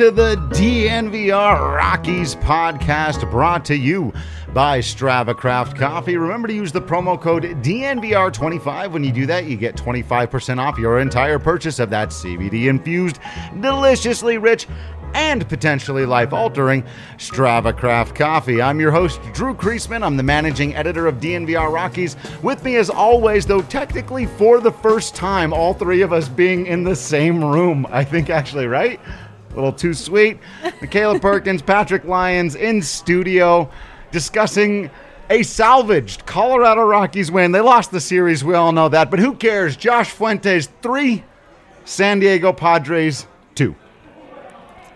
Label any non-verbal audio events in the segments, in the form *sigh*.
DNVR Rockies podcast brought to you by StravaCraft Coffee. Remember to use the promo code DNVR25. When you do that, you get 25% off your entire purchase of that CBD infused, deliciously rich, and potentially life altering StravaCraft Coffee. I'm your host, Drew Creasman. I'm the managing editor of DNVR Rockies. With me, as always, though technically for the first time, all three of us being in the same room. I think, actually, right? A little too sweet. Michaela *laughs* Perkins, Patrick Lyons in studio discussing a salvaged Colorado Rockies win. They lost the series, we all know that, but who cares? Josh Fuentes, three, San Diego Padres, two.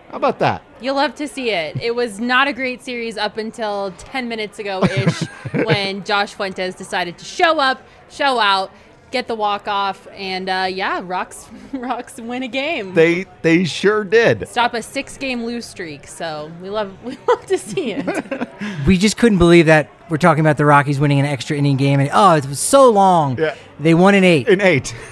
How about that? You'll love to see it. It was not a great series up until 10 minutes ago ish *laughs* when Josh Fuentes decided to show up, show out, get the walk off, and uh, yeah, Rocks *laughs* Rocks win a game. They they sure did. Stop a six game lose streak. So we love *laughs* we love to see it. we just couldn't believe that we're talking about the Rockies winning an extra inning game, and oh, it was so long. Yeah. They won in eight. In eight. *laughs*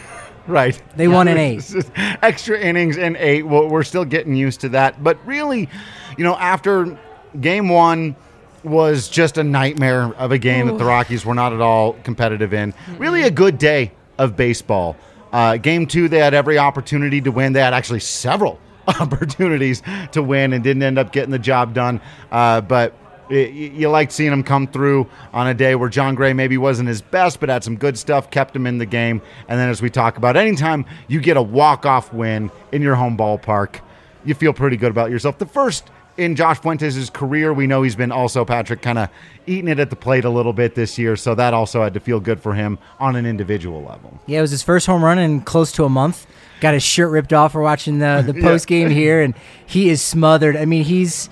Right. They won in eight. Extra innings in eight. Well, we're still getting used to that. But really, you know, after game one was just a nightmare of a game that the Rockies were not at all competitive in. Really a good day of baseball. Uh, game two, they had every opportunity to win. They had actually several *laughs* opportunities to win and didn't end up getting the job done. Uh, but it, you liked seeing him come through on a day where Jon Gray maybe wasn't his best, but had some good stuff, kept him in the game. And then, as we talk about, anytime you get a walk off win in your home ballpark, you feel pretty good about yourself. The first in Josh Fuentes' career, we know he's been also, Patrick, kind of eating it at the plate a little bit this year. So that also had to feel good for him on an individual level. Yeah, it was his first home run in close to a month. Got his shirt ripped off for watching the, the post *laughs* game yeah. here, and he is smothered. I mean, he's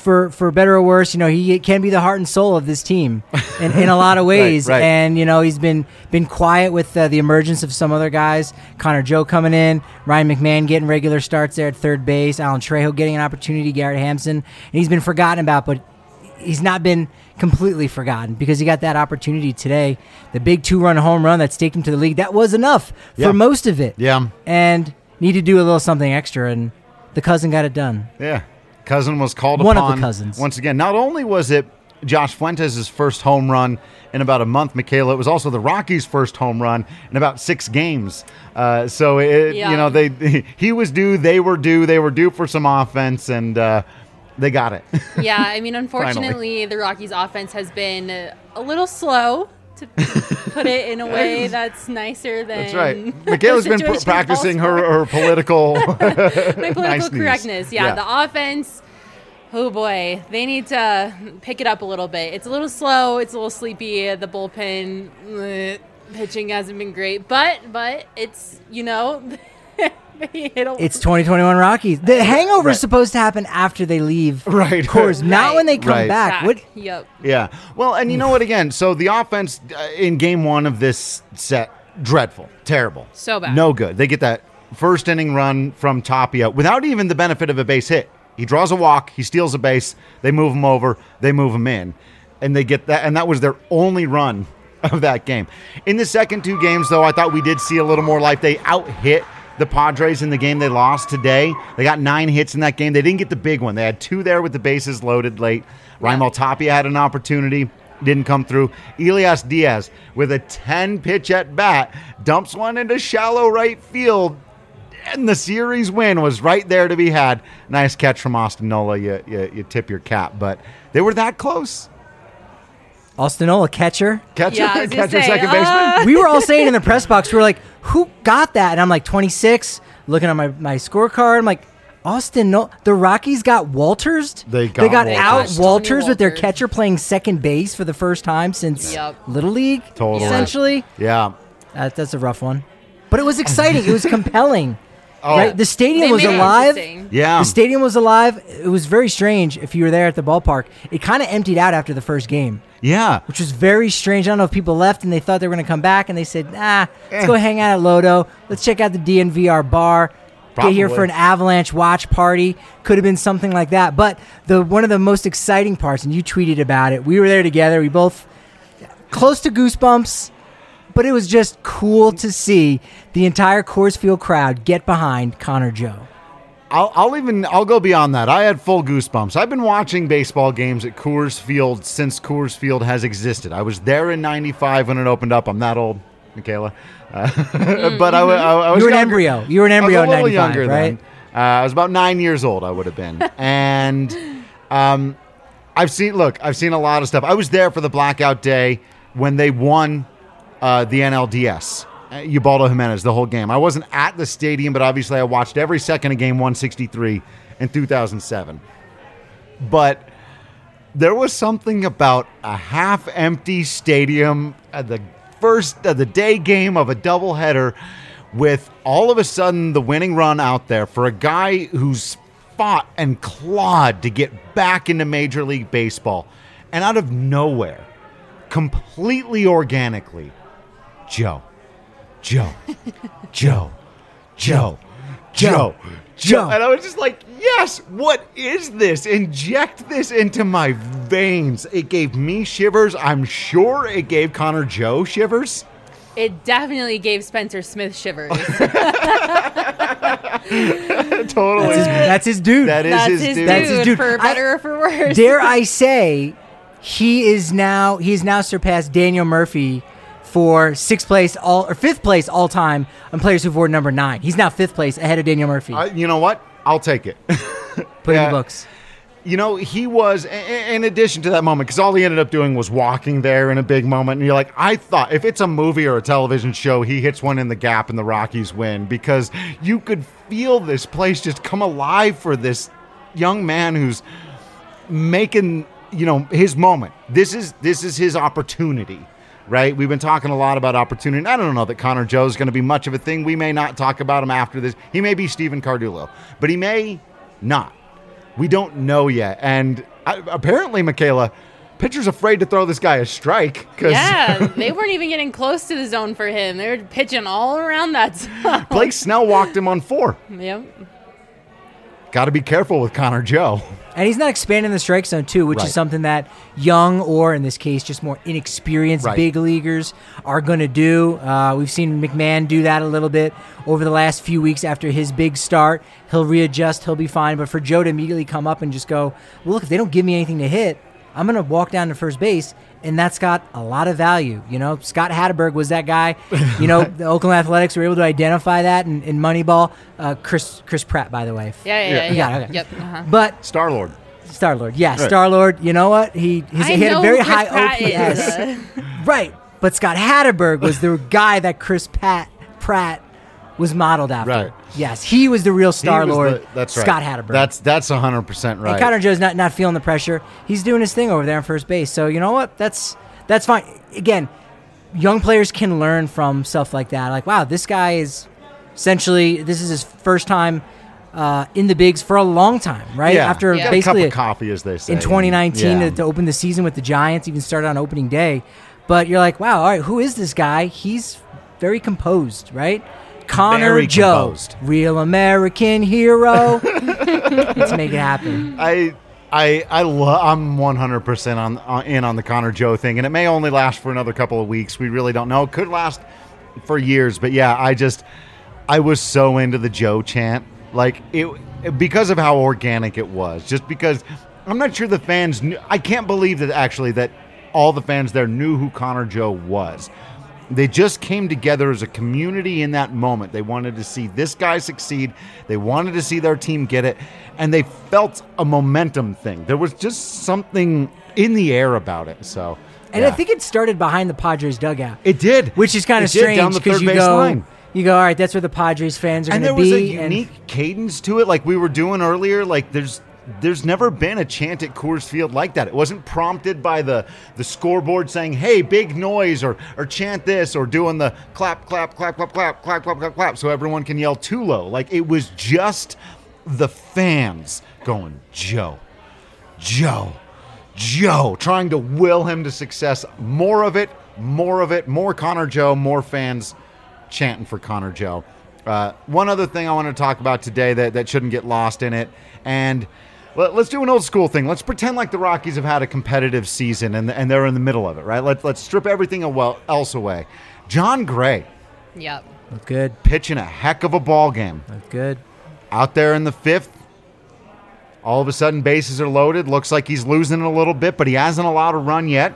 for for better or worse, you know, he can be the heart and soul of this team *laughs* in, in a lot of ways. right, right. And you know, he's been been quiet with uh, the emergence of some other guys. Connor Joe coming in, Ryan McMahon getting regular starts there at third base, Alan Trejo getting an opportunity, Garrett Hampson, and he's been forgotten about, but he's not been completely forgotten because he got that opportunity today. The big two run home run that staked him to the league. That was enough Yeah. for most of it. Yeah. And need to do a little something extra and the cousin got it done. Yeah. Cousin was called One of the upon. cousins. Once again, not only was it Josh Fuentes' first home run in about a month, Michaela, it was also the Rockies' first home run in about six games. Uh, so, it, Yeah. you know, they *laughs* he was due, they were due, they were due for some offense, and uh, they got it. yeah, I mean, *laughs* unfortunately, the Rockies' offense has been uh, a little slow. To put it in a *laughs* way that's nicer than That's right. *laughs* Michaela's been pr- practicing her, her political. *laughs* my political Nice correctness. Yeah, Yeah. the offense. Oh boy, they need to pick it up a little bit. It's a little slow. It's a little sleepy. The bullpen eh, pitching hasn't been great, but but it's you know. They hit a- It's 2021 Rockies. The hangover Right. is supposed to happen after they leave *laughs* Right. Coors, not Right. when they come Right. back. back. What? Yep. Yeah. Well, and you know what? Again, so the offense uh, in game one of this set, dreadful, terrible, So bad. no good. They get that first inning run from Tapia without even the benefit of a base hit. He draws a walk, he steals a base, they move him over, they move him in, and they get that. And that was their only run *laughs* of that game. In the second two games, though, I thought we did see a little more life. They out hit the Padres in the game they lost today. They got nine hits in that game. They didn't get the big one. They had two there with the bases loaded late. Raimel Tapia had an opportunity, didn't come through. Elias Diaz with a 10 pitch at bat dumps one into shallow right field. And the series win was right there to be had. Nice catch from Austin Nola. You, you, you tip your cap, but they were that close. Austin Nola catcher. Catcher, Yeah, I was gonna catcher, say, second uh, baseman. we were all saying in the press box, we were like, "Who got that?" And I'm like, "26." Looking at my my scorecard, I'm like, "Austin, no, the Rockies got Wolters. They they got got Wolters. out Tony Wolters with their catcher playing second base for the first time since Yep. Little League. Totally. essentially, Yeah. that, that's a rough one, but it was exciting. it was *laughs* compelling. Oh. Right, the stadium They was made it alive. interesting. Yeah. The stadium was alive. It was very strange if you were there at the ballpark. It kind of emptied out after the first game, Yeah. which was very strange. I don't know if people left and they thought they were going to come back and they said, nah, let's Eh. go hang out at Lodo. Let's check out the DNVR bar. Get here for Probably. an avalanche watch party. Could have been something like that. But the one of the most exciting parts, and you tweeted about it, we were there together. We both close to goosebumps, but it was just cool to see the entire Coors Field crowd get behind Connor Joe. I'll, I'll even I'll go beyond that. I had full goosebumps. I've been watching baseball games at Coors Field since Coors Field has existed. I was there in '95 when it opened up. I'm that old, Michaela, uh, *laughs* but I, I, I was You were an embryo. You were an embryo. I was embryo a in little 95, younger right? then. Uh, I was about nine years old. I would have been, *laughs* and um, I've seen. Look, I've seen a lot of stuff. I was there for the blackout day when they won uh, the NLDS. Uh, Ubaldo Jimenez, the whole game. I wasn't at the stadium, but obviously I watched every second of game 163 in 2007. But there was something about a half empty stadium at the first of the day game of a doubleheader with all of a sudden the winning run out there for a guy who's fought and clawed to get back into Major League Baseball. And out of nowhere, completely organically, *laughs* Joe, Joe, Joe, Joe, Joe, Joe. And I was just like, yes, what is this? Inject this into my veins. It gave me shivers. I'm sure it gave Connor Joe shivers. It definitely gave Spencer Smith shivers. *laughs* *laughs* totally. That's his, that's his dude. That is That's his his dude. dude, That's his dude. for I- better or for worse. Dare I say, he is now he's now surpassed Daniel Murphy for sixth place all or fifth place all time on players who've worn number nine. He's now fifth place ahead of Daniel Murphy. Uh, you know what? I'll take it. *laughs* Put in the books. you know, he was, in addition to that moment, because all he ended up doing was walking there in a big moment. And you're like, I thought if it's a movie or a television show, he hits one in the gap and the Rockies win because you could feel this place just come alive for this young man who's making, you know, his moment. This is this is his opportunity. Right, we've been talking a lot about opportunity. and I don't know that Connor Joe is going to be much of a thing. We may not talk about him after this. He may be Stephen Cardullo, but he may not. We don't know yet. And I, apparently, Michaela, pitcher's afraid to throw this guy a strike because yeah, *laughs* they weren't even getting close to the zone for him. They were pitching all around that zone. Blake Snell walked him on four. yep. Got to be careful with Connor Joe. And he's not expanding the strike zone too, which Right. is something that young or in this case just more inexperienced Right. big leaguers are going to do. Uh, we've seen McMahon do that a little bit over the last few weeks after his big start. He'll readjust, he'll be fine. But for Joe to immediately come up and just go, well, look, if they don't give me anything to hit, I'm going to walk down to first base. And that's got a lot of value. You know, Scott Hatteberg was that guy. You know, *laughs* the Oakland Athletics were able to identify that in, in Moneyball. Uh, Chris Chris Pratt, by the way. Yeah, yeah, Yeah. yeah. You got it, okay. Yep. Uh-huh. But Star Lord. Star Lord, yeah, Right. Star Lord. You know what? He he's, he had a very high Pratt. OPS, *laughs* right? But Scott Hatteberg was the guy that Chris Pat Pratt was modeled after. Right. Yes, he was the real Star Lord. that's right. Scott Hatteberg. That's that's hundred percent right. and Connor Joe's not not feeling the pressure. He's doing his thing over there on first base. So you know what? That's that's fine. Again, young players can learn from stuff like that. Like, wow, this guy is essentially this is his first time uh, in the bigs for a long time, right? yeah. After Yeah. Got a cup basically of coffee, as they say in 2019 Yeah. to, to open the season with the Giants, even started on opening day. But you're like, wow, all right, who is this guy? He's very composed, right? Connor Very Joe, composed. real American hero. *laughs* Let's make it happen. I I I lo- I'm 100% on, on in on the Connor Joe thing and it may only last for another couple of weeks. We really don't know. It could last for years, but yeah, I just I was so into the Joe chant. Like it because of how organic it was. Just because I'm not sure the fans knew I can't believe that actually that all the fans there knew who Connor Joe was. They just came together as a community in that moment. They wanted to see this guy succeed. They wanted to see their team get it. And they felt a momentum thing. There was just something in the air about it. So, And I think it started behind the Padres dugout, it did. which is kind of strange because you go, line. you go, all right, that's where the Padres fans are And going there to was be. a and- unique cadence to it, like we were doing earlier. Like there's there's never been a chant at Coors Field like that. It wasn't prompted by the the scoreboard saying, "Hey, big noise," or or chant this, or doing the clap, clap, clap, clap, clap, clap, clap, clap, clap, so everyone can yell too low. Like it was just the fans going, "Joe, Joe, Joe," trying to will him to success. More of it, more of it, more Connor Joe, more fans chanting for Connor Joe. Uh, one other thing I want to talk about today that, that shouldn't get lost in it, and let, us do an old school thing. Let's pretend like the Rockies have had a competitive season and, and they're in the middle of it, right? Let, let's strip everything else away. Jon Gray Yep. Look good. pitching a heck of a ball game. Look good. out there in the fifth. All of a sudden, bases are loaded. Looks like he's losing a little bit, but he hasn't allowed a run yet.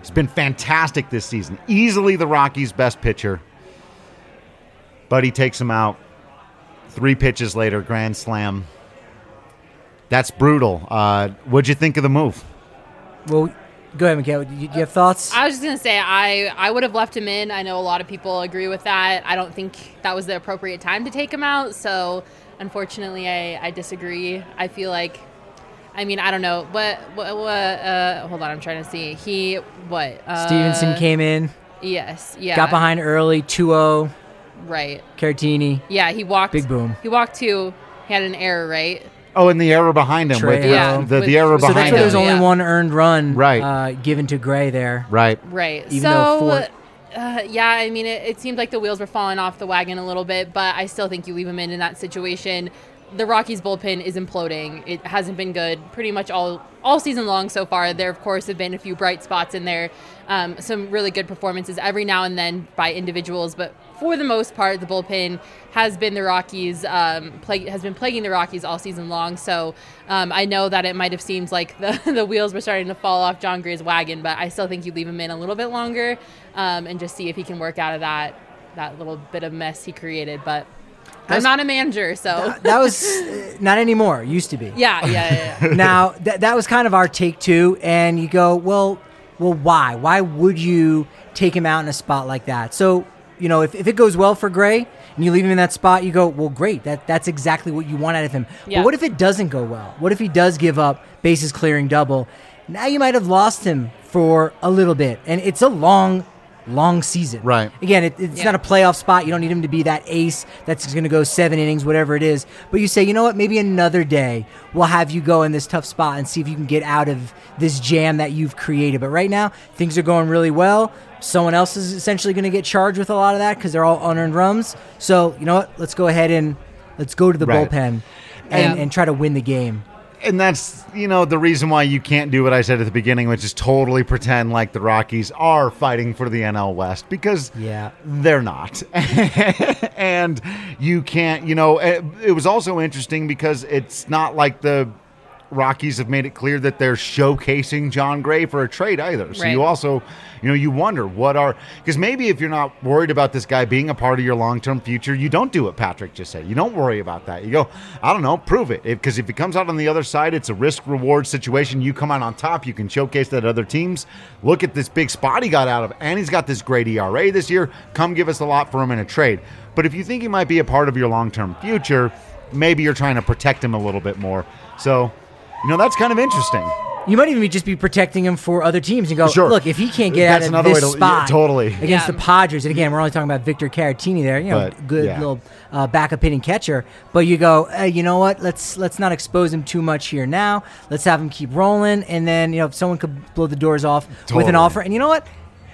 He's been fantastic this season. Easily the Rockies' best pitcher. But he takes him out. Three pitches later, grand slam. That's brutal. Uh, what'd you think of the move? Well, go ahead, Michaela. Do you, you have thoughts? I was just gonna say I I would have left him in. I know a lot of people agree with that. I don't think that was the appropriate time to take him out. So unfortunately, I I disagree. I feel like. I mean, I don't know. What, what, what uh, hold on, I'm trying to see. He, what? Uh, Stephenson came in, Yes, yeah. got behind early, 2-0, Right. Caratini. Yeah, he walked. Big boom. He walked two. He had an error, right? Oh, and the error behind him. With, Yeah, with the, with- the error so So behind that's why him. there's only Yeah. one earned run Right. uh, given to Gray there. right. Right. Even so, though Ford- uh, yeah, I mean, it, it seemed like the wheels were falling off the wagon a little bit, but I still think you leave him in in that situation. The Rockies bullpen is imploding. It hasn't been good pretty much all all season long so far. There, of course, have been a few bright spots in there, um, some really good performances every now and then by individuals, but for the most part, the bullpen has been the Rockies um, plague, has been plaguing the Rockies all season long. So um, I know that it might have seemed like the, *laughs* the wheels were starting to fall off Jon Gray's wagon, but I still think you leave him in a little bit longer um, and just see if he can work out of that that little bit of mess he created. But I'm not a manager, so That was uh, not anymore. Used to be. *laughs* yeah, yeah, yeah. yeah. *laughs* now that that was kind of our take too, and you go, well, well, why? Why would you take him out in a spot like that? So you know, if, if it goes well for Gray and you leave him in that spot, you go, well, great. That that's exactly what you want out of him. Yeah. But what if it doesn't go well? What if he does give up bases clearing double? Now you might have lost him for a little bit, and it's a long. Long season, Right. Again, it, it's Yeah. not a playoff spot. You don't need him to be that ace that's going to go seven innings, whatever it is. But you say, you know what? Maybe another day we'll have you go in this tough spot and see if you can get out of this jam that you've created. But right now, things are going really well. Someone else is essentially going to get charged with a lot of that because they're all unearned runs. So you know what? Let's go ahead and let's go to the Right. bullpen and, Yeah. and try to win the game. And that's, you know, the reason why you can't do what I said at the beginning, which is totally pretend like the Rockies are fighting for the NL West because Yeah. they're not. *laughs* and you can't, you know, it, it was also interesting because it's not like the Rockies have made it clear that they're showcasing Jon Gray for a trade either. So you also, you know, you wonder what are because maybe if you're not worried about this guy being a part of your long-term future, you don't do what Patrick just said. You don't worry about that. You go, I don't know, prove it. Because if, he comes out on the other side, it's a risk-reward situation. You come out on top, you can showcase that other teams. Look at this big spot he got out of, and he's got this great ERA this year. Come give us a lot for him in a trade. But if you think he might be a part of your long-term future, maybe you're trying to protect him a little bit more. So. You know, that's kind of interesting. You might even be- just be protecting him for other teams and go, Sure. look, if he can't get That's out another of way this to- yeah, spot totally. against Yeah. the Padres, and again, we're only talking about Victor Caratini there, you know, But, good yeah. little uh, backup hitting catcher. But you go, hey, you know what? Let's let's not expose him too much here now. Let's have him keep rolling, and then you know if someone could blow the doors off with Totally. an offer, and you know what?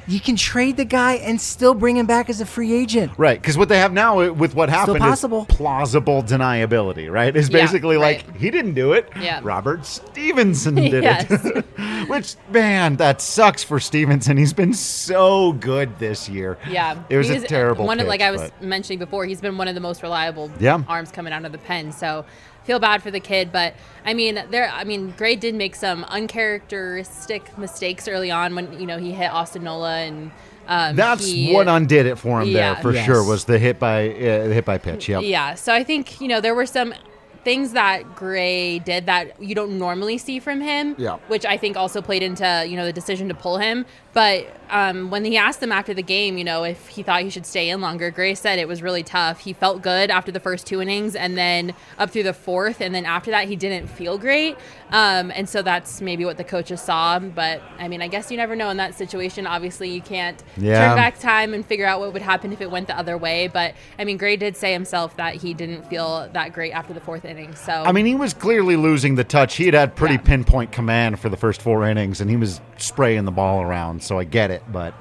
You can trade the guy and still bring him back as a free agent. Right, because what they have now uh, with what happened possible. is plausible deniability, right? It's Yeah, basically like he didn't do it. Yeah. Robert Stephenson did Yes. it. *laughs* Which man, that sucks for Stephenson. He's been so good this year. Yeah, it was a terrible. One of, like I was but- mentioning before, he's been one of the most reliable Yeah. arms coming out of the pen. So feel bad for the kid, but I mean, there. I mean, Gray did make some uncharacteristic mistakes early on when you know he hit Austin Nola and. Um, That's he- what undid it for him Yeah. there for Yes. sure. Was the hit by uh, the hit by pitch? Yep. Yeah, so I think you know there were some things that Gray did that you don't normally see from him. Yeah. Which I think also played into you know the decision to pull him. But um, when he asked them after the game, you know, if he thought he should stay in longer, Gray said it was really tough. He felt good after the first two innings, and then up through the fourth, and then after that he didn't feel great. Um, and so that's maybe what the coaches saw. But I mean, I guess you never know in that situation. Obviously, you can't Yeah. turn back time and figure out what would happen if it went the other way. But I mean, Gray did say himself that he didn't feel that great after the fourth inning. So I mean, he was clearly losing the touch. He had had pretty Yeah. pinpoint command for the first four innings, and he was spraying the ball around. So I get it, but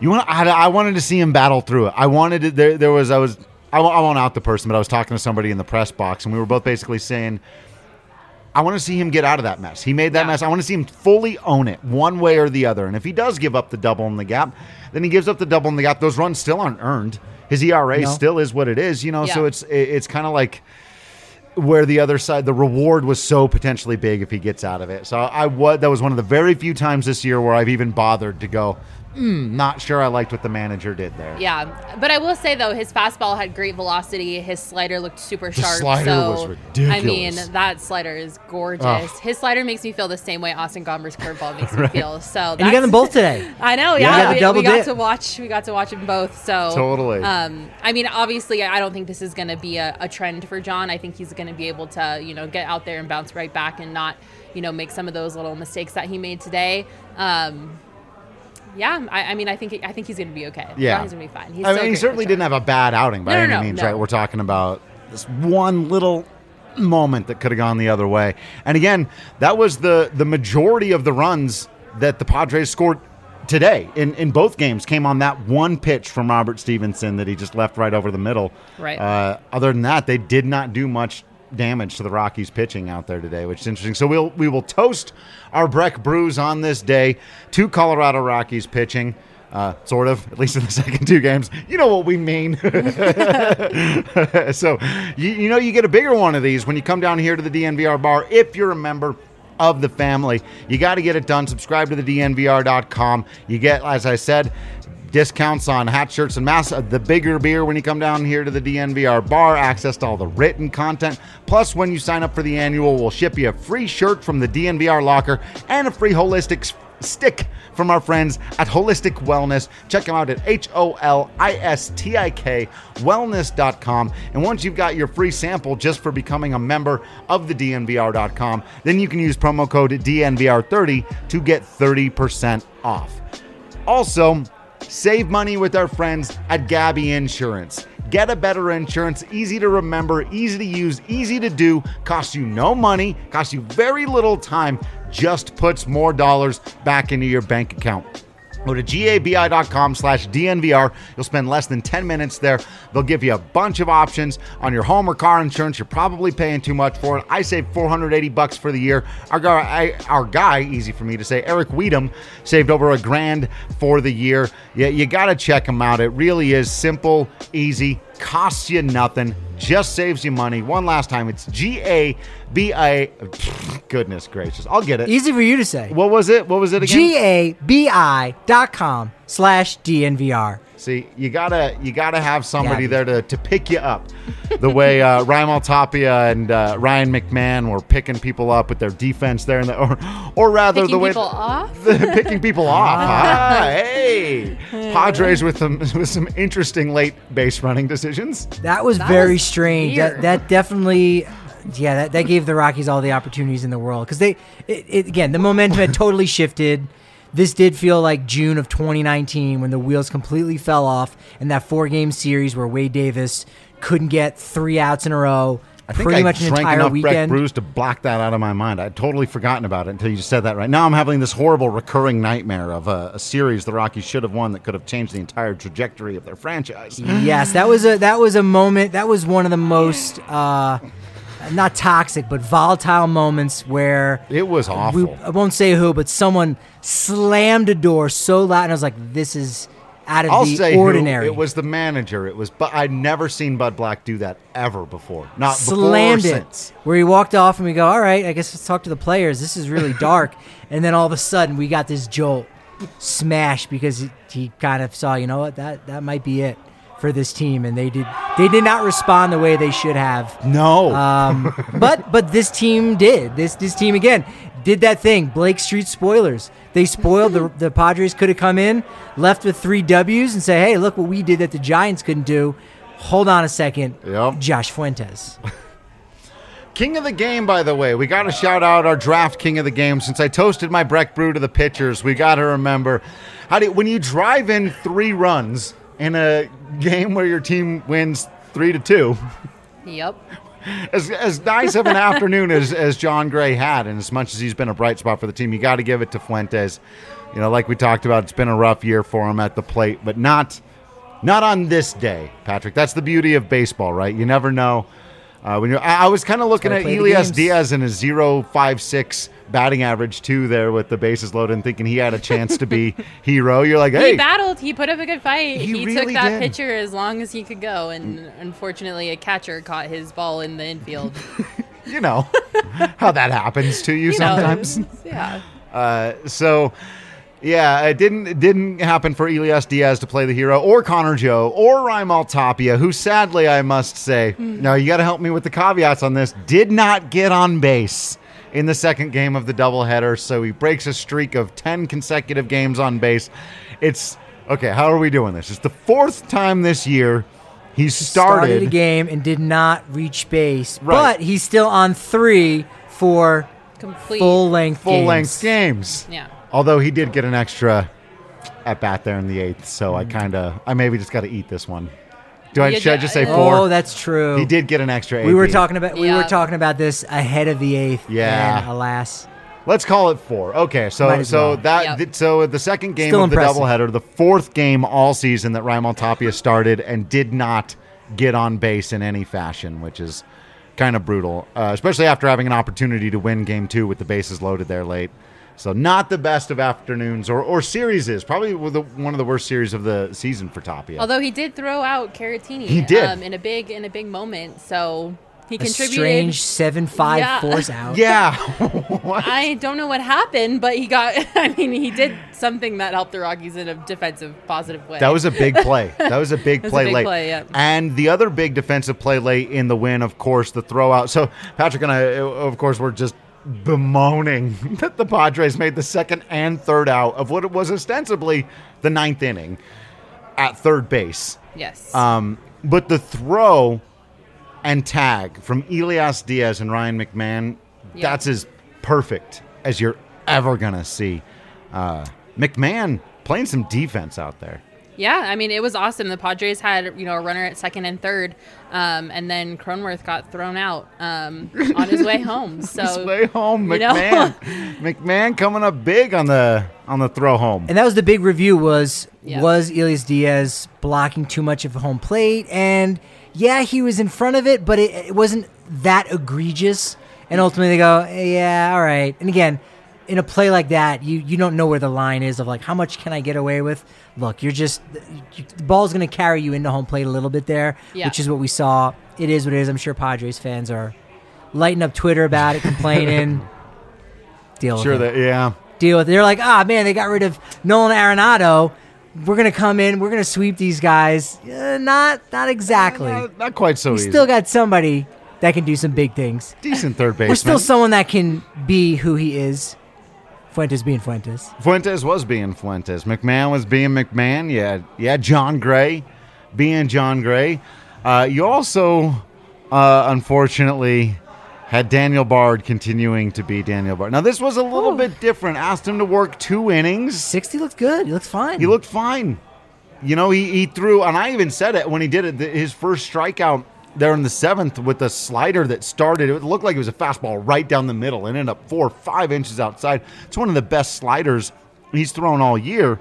you want I, I wanted to see him battle through it. I wanted to, there. There was I was I, won't- I won't out the person, but I was talking to somebody in the press box, and we were both basically saying. I want to see him get out of that mess. He made that Yeah. mess. I want to see him fully own it, one way or the other. And if he does give up the double in the gap, then he gives up the double in the gap. Those runs still aren't earned. His ERA No. still is what it is, you know. So it's it's kind of like where the other side, the reward was so potentially big if he gets out of it. So I was that was one of the very few times this year where I've even bothered to go. Mm, not sure I liked what the manager did there. Yeah, but I will say though, his fastball had great velocity. His slider looked super sharp. slider so, was ridiculous. I mean, that slider is gorgeous. Ugh. His slider makes me feel the same way Austin Gomber's curveball makes me *laughs* feel. So And you got them both today. *laughs* I know, Yeah, yeah. we, double we got to watch. We got to watch them both. So Totally. Um, I mean, obviously, I don't think this is going to be a, a trend for Jon. I think he's going to be able to, you know, get out there and bounce right back and not, you know, make some of those little mistakes that he made today. Um, yeah, I, I mean, I think I think he's going to be okay. Yeah. he's going to be fine. He's I mean, he certainly didn't have a bad outing by No, any no, means, no. right? We're talking about this one little moment that could have gone the other way. And again, that was the the majority of the runs that the Padres scored today in, in both games came on that one pitch from Robert Stephenson that he just left right over the middle. Right. Uh, other than that, they did not do much damage to the Rockies pitching out there today, which is interesting. So we'll we will toast our Breck Brews on this day to Colorado Rockies pitching. Uh, sort of, at least in the *laughs* second two games. You know what we mean. *laughs* so, you, you know, you get a bigger one of these when you come down here to the DNVR bar if you're a member of the family. You got to get it done. Subscribe to the DNVR.com. You get, as I said, discounts on hat shirts and masks. uh, The bigger beer when you come down here to the DNVR bar, access to all the written content. Plus, when you sign up for the annual, we'll ship you a free shirt from the DNVR locker and a free holistic stick from our friends at Holistik Wellness. Check them out at H O L I S T I K wellness.com. And once you've got your free sample just for becoming a member of the DNVR.com, then you can use promo code DNVR30 to get 30% off. Also, save money with our friends at Gabi Insurance. Get a better insurance, easy to remember, easy to use, easy to do, costs you no money, costs you very little time, just puts more dollars back into your bank account. Go to gabi.com slash DNVR. You'll spend less than 10 minutes there. They'll give you a bunch of options on your home or car insurance. You're probably paying too much for it. I saved 480 bucks for the year. Our guy, I, our guy, easy for me to say, Eric Weedham, saved over a grand for the year. Yeah, you got to check him out. It really is simple, easy, costs you nothing, just saves you money. One last time, it's G A B I. Goodness gracious, I'll get it. Easy for you to say. What was it? What was it again? G A B I dot com slash DNVR. See, you gotta you gotta have somebody Gabby. there to, to pick you up, *laughs* the way uh, Raimel Tapia and uh, Ryan McMahon were picking people up with their defense there, in the, or or rather Picking the way people off. *laughs* picking people off. *laughs* Ah, hey, Padres with some with some interesting late base running decisions. That was That very was strange. That that definitely, yeah, that, that gave the Rockies all the opportunities in the world because they, it, it, again, the momentum had totally shifted. This did feel like June of 2019 when the wheels completely fell off in that four game series where Wade Davis couldn't get three outs in a row. I think pretty I much an drank entire enough Breck weekend. brews to block that out of my mind. I'd totally forgotten about it until you said that right now. I'm having this horrible recurring nightmare of a, a series the Rockies should have won that could have changed the entire trajectory of their franchise. yes, that was a that was a moment. That was one of the most uh, Uh, not toxic but volatile moments where It was awful. we, I won't say who, but someone slammed a door so loud, and I was like, "This is out of I'll the say who. ordinary." It was the manager. It was, but I'd never seen Bud Black do that ever before. Not slammed before or it. since. Where he walked off, and we go, "All right, I guess let's talk to the players. This is really dark." *laughs* and then all of a sudden, we got this jolt smash because he, he kind of saw, you know what, that that might be it for this team, and they did they did not respond the way they should have. No. Um, *laughs* but but this team did. This this team again did that thing. Blake Street spoilers. They spoiled the the Padres could have come in, left with three W's, and say, "Hey, look what we did that the Giants couldn't do." Hold on a second, Yep. Josh Fuentes. *laughs* King of the game, by the way. We got to shout out our draft king of the game. Since I toasted my Breck Brew to the pitchers, we got to remember how do when you drive in three runs in a game where your team wins three to two. Yep. As, as nice of an *laughs* afternoon as, as Jon Gray had, and as much as he's been a bright spot for the team, you got to give it to Fuentes. You know, like we talked about, it's been a rough year for him at the plate, but not not on this day, Patrick. That's the beauty of baseball, right? You never know Uh, when you're, I, I was kind of looking at Elias. Diaz and a 0.56 batting average too there with the bases loaded and thinking he had a chance to be *laughs* hero. You're like, hey, He battled. He put up a good fight. He He, really took that did. pitcher as long as he could go, and unfortunately, a catcher caught his ball in the infield. *laughs* you know how that happens to you, *laughs* You know, sometimes. yeah. Uh, so, yeah, it didn't it didn't happen for Elias Diaz to play the hero, or Connor Joe, or Raimel Tapia, who sadly, I must say, hmm. now you got to help me with the caveats on this, did not get on base in the second game of the doubleheader. So he breaks a streak of 10 consecutive games on base. It's okay, how are we doing this? It's the fourth time this year he started. started a game and did not reach base, Right. but he's still on three for Complete. full length full length games. Yeah. Although he did get an extra at bat there in the eighth, so I kind of I maybe just got to eat this one. Do I Yeah, should I just say yeah. four? Oh, that's true. he did get an extra. We were AP. talking about we were Yeah. talking about this ahead of the eighth. Yeah. and alas, Let's call it four. Okay, so as so well. that Yep. th- so the second game Still of impressive. the doubleheader, the fourth game all season that Raimel Tapia started and did not get on base in any fashion, which is kind of brutal, uh, especially after having an opportunity to win game two with the bases loaded there late. So not the best of afternoons or, or series is probably the, one of the worst series of the season for Tapia. Although he did throw out Caratini. He did. um, in a big in a big moment. So he a contributed. strange seven five Yeah. force *laughs* out. yeah, *laughs* What? I don't know what happened, but he got. *laughs* I mean, he did something that helped the Rockies in a defensive, positive way. That was a big play. That was a big was a play big late. play, yeah. And the other big defensive play late in the win, of course, the throw out. So Patrick and I, of course, were just bemoaning *laughs* that the Padres made the second and third out of what it was ostensibly the ninth inning at third base. yes. Um, but the throw and tag from Elias Diaz and Ryan McMahon, Yeah. that's as perfect as you're ever going to see. Uh, McMahon playing some defense out there. Yeah, I mean it was awesome. The Padres had you know a runner at second and third, um, and then Cronenworth got thrown out um, *laughs* on his way home. So His way home, you know? McMahon. *laughs* McMahon coming up big on the on the throw home. And that was the big review was Yeah. was Elias Diaz blocking too much of home plate and yeah, he was in front of it, but it, it wasn't that egregious. And ultimately they go, yeah, all right. And again, in a play like that, you you don't know where the line is of like how much can I get away with. Look, you're just you, the ball's going to carry you into home plate a little bit there, Yeah. which is what we saw. It is what it is. I'm sure Padres fans are lighting up Twitter about it, complaining. *laughs* Deal with Sure it that yeah. deal with it. They're like, ah, man, they got rid of Nolan Arenado. We're gonna come in. We're gonna sweep these guys. Uh, not, not exactly. Not, not quite so We easy. still got somebody that can do some big things. decent third baseman. We're still someone that can be who he is. Fuentes being Fuentes. Fuentes was being Fuentes. McMahon was being McMahon. Yeah, yeah. Jon Gray being Jon Gray. Uh, you also, uh, unfortunately, had Daniel Bard continuing to be Daniel Bard. Now this was a little Oh. bit different. Asked him to work two innings. Sixty looks good. He looks fine. He looked fine. You know, he, he threw, and I even said it when he did it. His first strikeout there in the seventh with a slider that started, it looked like it was a fastball right down the middle and ended up four or five inches outside. It's one of the best sliders he's thrown all year.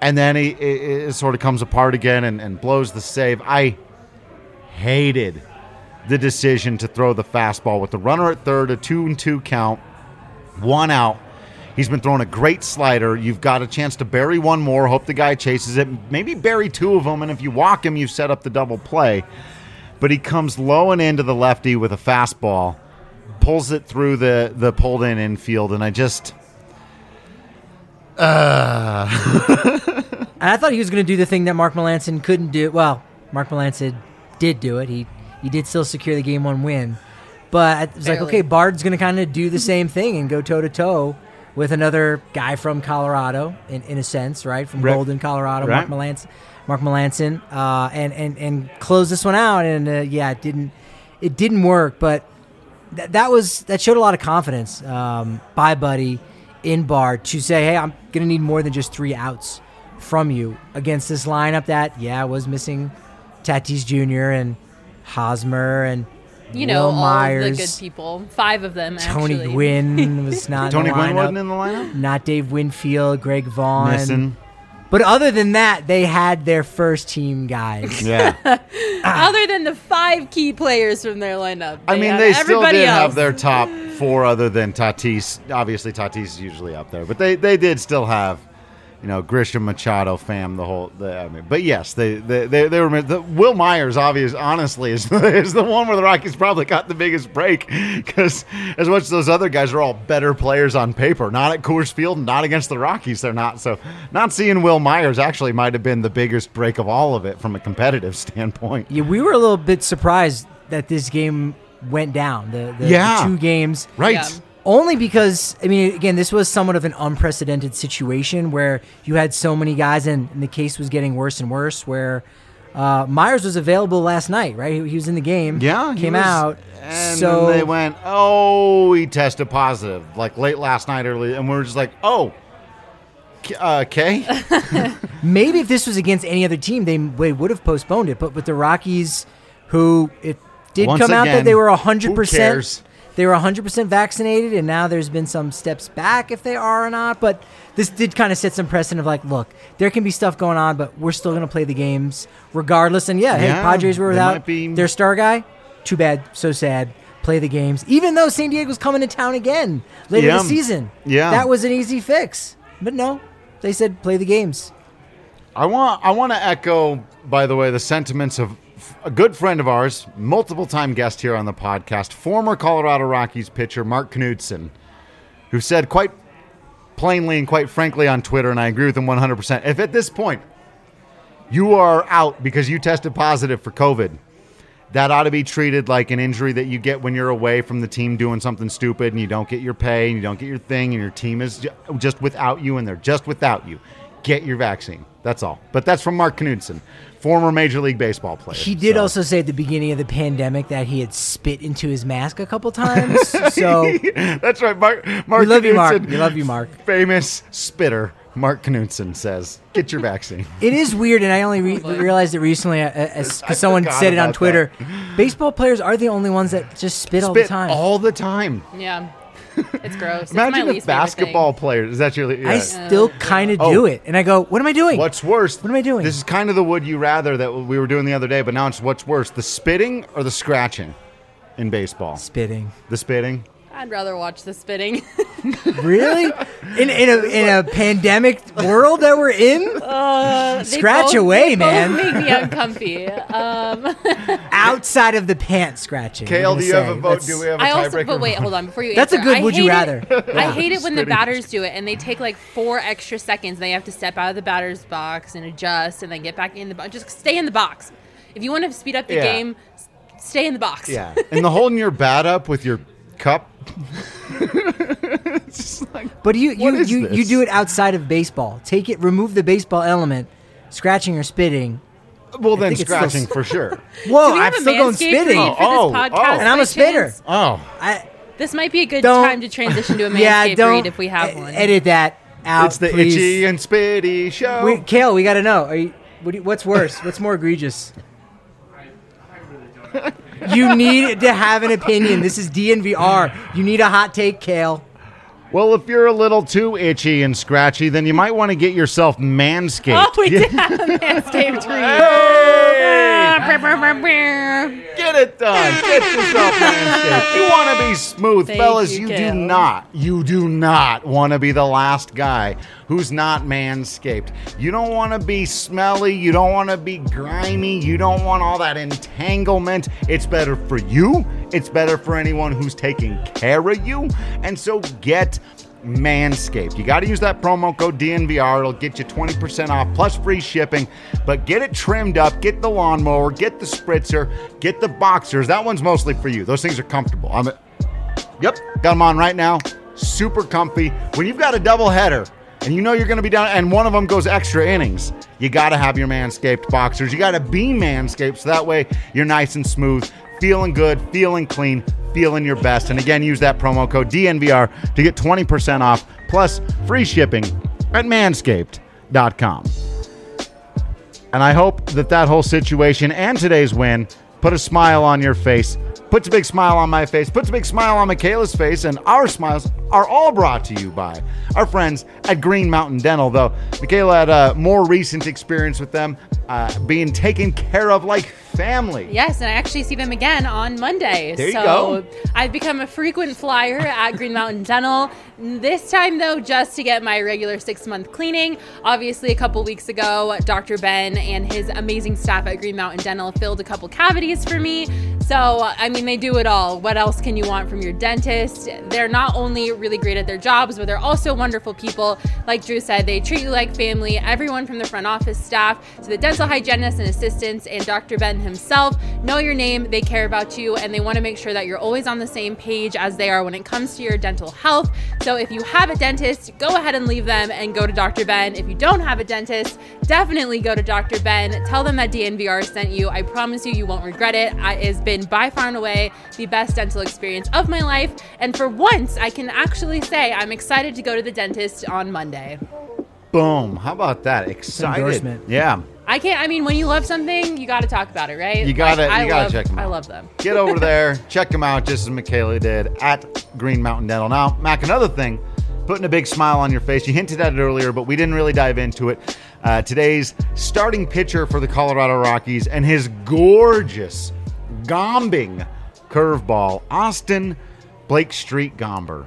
And then he it, it sort of comes apart again and, and blows the save. I hated the decision to throw the fastball with the runner at third, a two and two count, one out. He's been throwing a great slider. You've got a chance to bury one more. Hope the guy chases it. Maybe bury two of them, and if you walk him, you've set up the double play. But he comes low and into the lefty with a fastball, pulls it through the the pulled in infield, and I just uh. *laughs* And I thought he was going to do the thing that Mark Melancon couldn't do. Well, Mark Melancon did do it. He he did still secure the game one win. But it was like, okay, Bard's going to kind of do the same thing and go toe to toe with another guy from Colorado, in, in a sense, right? From Right. Golden, Colorado, Right. Mark Melancon, Mark Melancon, uh, and and and close this one out. And uh, yeah, it didn't it didn't work, but th- that was that showed a lot of confidence um, by Buddy in Bard to say, "Hey, I'm gonna need more than just three outs from you against this lineup that yeah was missing Tatis Jr. and Hosmer and you know Will all Myers, the good people. Five of them. Tony actually. Gwynn *laughs* was not Tony Gwynn wasn't in the lineup. not Dave Winfield, Greg Vaughn, Missing. But other than that, they had their first team guys. *laughs* Yeah. *laughs* Other than the five key players from their lineup, I mean, they still did else. have their top four, other than Tatis. Obviously, Tatis is usually up there, but they they did still have, you know, Grisham, Machado, Pham, the whole. The, I mean, but yes, they they they, they were. The, Wil Myers, obvious, honestly, is *laughs* is the one where the Rockies probably got the biggest break because as much as those other guys are all better players on paper, not at Coors Field, not against the Rockies, they're not. So, not seeing Wil Myers actually might have been the biggest break of all of it from a competitive *laughs* standpoint. Yeah, we were a little bit surprised that this game went down. The, the, the Yeah. two games. Right. Yeah. Only because I mean, again, this was somewhat of an unprecedented situation where you had so many guys, and, and the case was getting worse and worse. Where uh, Myers was available last night, right? He, he was in the game. Yeah, he came was- out. and so then they went, "Oh, he tested positive," like late last night, early, and we are just like, "Oh, K- uh, okay." *laughs* *laughs* maybe if this was against any other team, they, they would have postponed it. But with the Rockies, who it did Once come out that they were who hundred cares? percent. They were 100% vaccinated, and now there's been some steps back if they are or not. But this did kind of set some precedent of like, look, there can be stuff going on, but we're still going to play the games regardless. And yeah, hey, Padres were without be- their star guy. Too bad, so sad. Play the games, even though San Diego's coming to town again later Yeah. this season. Yeah. that was an easy fix. But no, they said play the games. I want I want to echo, by the way, the sentiments of a good friend of ours, multiple time guest here on the podcast, former Colorado Rockies pitcher Mark Knudson, who said quite plainly and quite frankly on Twitter, and I agree with him 100%. If at this point you are out because you tested positive for COVID, that ought to be treated like an injury that you get when you're away from the team doing something stupid and you don't get your pay and you don't get your thing and your team is just without you and they're just without you. Get your vaccine. That's all. But that's from Mark Knudson, former Major League Baseball player. He did So- also say at the beginning of the pandemic that he had spit into his mask a couple times. *laughs* so *laughs* that's right. Mark, Mark we love you, Mark. We love you, Mark. Famous spitter, Mark Knudson says, get your vaccine. *laughs* It is weird, and I only re- realized it recently uh, as I because someone said it on about Twitter. Baseball players are the only ones that just spit, all the time. all the time. Yeah, it's gross. It's my Imagine if least basketball players, is that your, yeah. I still kind of Oh. do it, and I go, "What am I doing? What's worse? What am I doing? This is kind of the would you rather that we were doing the other day, but now it's what's worse, the spitting or the scratching in baseball? spitting." The spitting? Thing. I'd rather watch the spitting. *laughs* Really? in in a in a pandemic world that we're in, Uh, they Scratch both- away, they man. Both make me uncomfy. Um, *laughs* outside of the pants scratching. Kale, do gonna you have a vote? That's- Do we have a I also, tiebreaker? but wait, hold on before you. That's a good I would you rather. It, I hate it when the batters do it and they take like four extra seconds. They have to step out of the batter's box and adjust and then get back in the box. Just stay in the box. If you want to speed up the Yeah. game, stay in the box. Yeah. And the holding your bat up with your cup. *laughs* it's just like, But you What you is you, you do it outside of baseball. Take it, remove the baseball element, scratching or spitting. well, then think still- scratching for sure. *laughs* Whoa, Do we I'm have a still going spitting. read for Oh, this oh, oh. podcast oh. And I'm a spitter. chance? Oh. I, This might be a good Don't- time to transition to a *laughs* Manscaped yeah, don't read if we have one. edit that out. It's the please. itchy and spitty show. We, Kale, we got to know. Are you, what do you, what's worse? What's more egregious? You need to have an opinion. This is DNVR. You need a hot take, Kale. Well, if you're a little too itchy and scratchy, then you might want to get yourself manscaped. oh, we did have a *laughs* Manscaped read. Get it done. Get yourself manscaped. You want to be smooth, Thank fellas. you, You, do not. You do not want to be the last guy who's not manscaped. You don't want to be smelly. You don't want to be grimy. You don't want all that entanglement. It's better for you. It's better for anyone who's taking care of you. And so get Manscaped. You got to use that promo code DNVR. It'll get you 20% off plus free shipping. But get it trimmed up. Get the lawnmower. Get the spritzer. Get the boxers. That one's mostly for you. Those things are comfortable. I'm, yep, got them on right now. Super comfy. When you've got a double header and you know you're going to be down, and one of them goes extra innings, you got to have your Manscaped boxers. You got to be Manscaped so that way you're nice and smooth, feeling good, feeling clean, feeling your best. And again, use that promo code DNVR to get 20% off plus free shipping at manscaped.com. And I hope that that whole situation and today's win put a smile on your face, put puts a big smile on my face, puts a big smile on Michaela's face, and our smiles are all brought to you by our friends at Green Mountain Dental. Though Michaela had a more recent experience with them, uh, being taken care of like family. Yes, and I actually see them again on Monday. There you so go. I've become a frequent flyer at Green Mountain Dental. This time, though, just to get my regular six month cleaning. Obviously, a couple weeks ago, Dr. Ben and his amazing staff at Green Mountain Dental filled a couple cavities for me. So, I mean, they do it all. What else can you want from your dentist? They're not only really great at their jobs, but they're also wonderful people. Like Drew said, they treat you like family. Everyone from the front office staff to the dental hygienists and assistants and Dr. Ben himself know your name, they care about you, and they want to make sure that you're always on the same page as they are when it comes to your dental health. So if you have a dentist, go ahead and leave them and go to Dr. Ben. If you don't have a dentist, definitely go to Dr. Ben. Tell them that DNVR sent you. I promise you, you won't regret it. It's been by far and away the best dental experience of my life. And for once, I can actually say I'm excited to go to the dentist on Monday. Boom. How about that? Excited. endorsement. Yeah. I can't. I mean, when you love something, you got to talk about it, right? You gotta- Like, I you gotta love- check 'em I out. love them. Get over *laughs* there, check them out, just as Michaela did at Green Mountain Dental. Now, Mac, another thing, putting a big smile on your face. You hinted at it earlier, but we didn't really dive into it. Uh, today's starting pitcher for the Colorado Rockies and his gorgeous, gombing curveball, Austin Blake Street Gomber.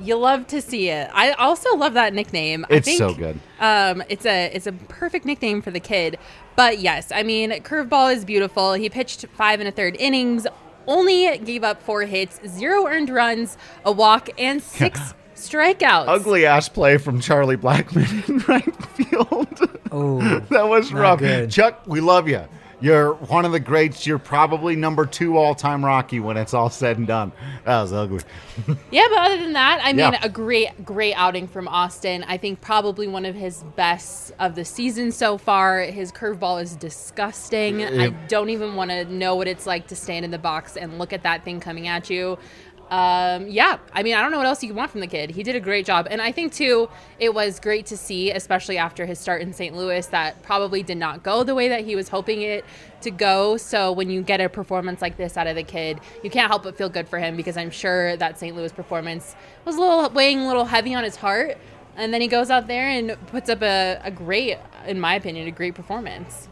You love to see it. I also love that nickname. I It's think, so good. Um, it's a it's a perfect nickname for the kid. But yes, I mean, curveball is beautiful. He pitched five and a third innings, only gave up four hits, zero earned runs, a walk, and six *laughs* strikeouts. Ugly ass play from Charlie Blackmon *laughs* in right field. Oh, *laughs* that was rough. good. Chuck, we love you. You're one of the greats. You're probably number two all time Rocky when it's all said and done. That was ugly. *laughs* Yeah, but other than that, I mean, Yeah. a great, great outing from Austin. I think probably one of his best of the season so far. His curveball is disgusting. I don't even want to know what it's like to stand in the box and look at that thing coming at you. Um, yeah, I mean, I don't know what else you want from the kid. He did a great job. And I think, too, it was great to see, especially after his start in St. Louis, that probably did not go the way that he was hoping it to go. So when you get a performance like this out of the kid, you can't help but feel good for him because I'm sure that St. Louis performance was a little weighing a little heavy on his heart. And then he goes out there and puts up a, a great, in my opinion, a great performance.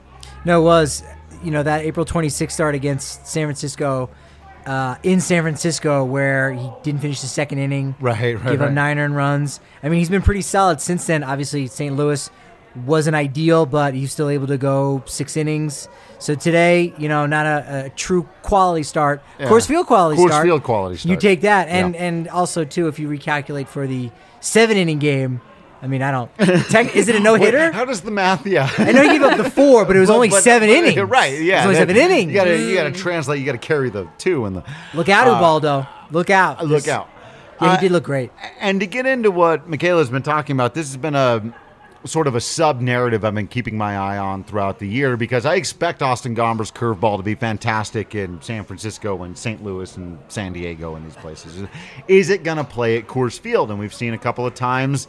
no, it was you know that April 26th start against San Francisco, uh, in San Francisco, where he didn't finish the second inning. Right, right, Give up nine earned runs. I mean, he's been pretty solid since then. Obviously, St. Louis wasn't ideal, but he's still able to go six innings. So today, you know, not a, a true quality start. Yeah. Course field quality Course start. field quality You take that, and Yeah. and also too, if you recalculate for the seven inning game, I mean, I don't. Tech, is it a no hitter? How does the math? Yeah. I know he gave up the four, but it was But- only but- seven but- innings. Right. Yeah. it was only that- seven innings. You gotta, you gotta translate. You gotta carry the two and the. Look out, Ubaldo. Look out. Uh, Look This- out. Yeah, he Uh, did look great. And to get into what Michaela's been talking about, this has been a sort of a sub narrative I've been keeping my eye on throughout the year because I expect Austin Gomber's curveball to be fantastic in San Francisco and St. Louis and San Diego and these places. Is it going to play at Coors Field? And we've seen a couple of times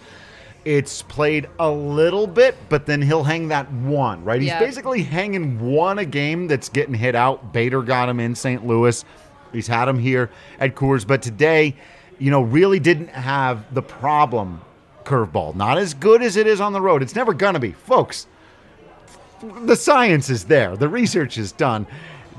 it's played a little bit, but then he'll hang that one, right? He's Yeah. basically hanging one a game that's getting hit out. Bader got him in St. Louis. He's had him here at Coors, but today, you know, really didn't have the problem curveball. Not as good as it is on the road. It's never going to be. Folks, the science is there, the research is done.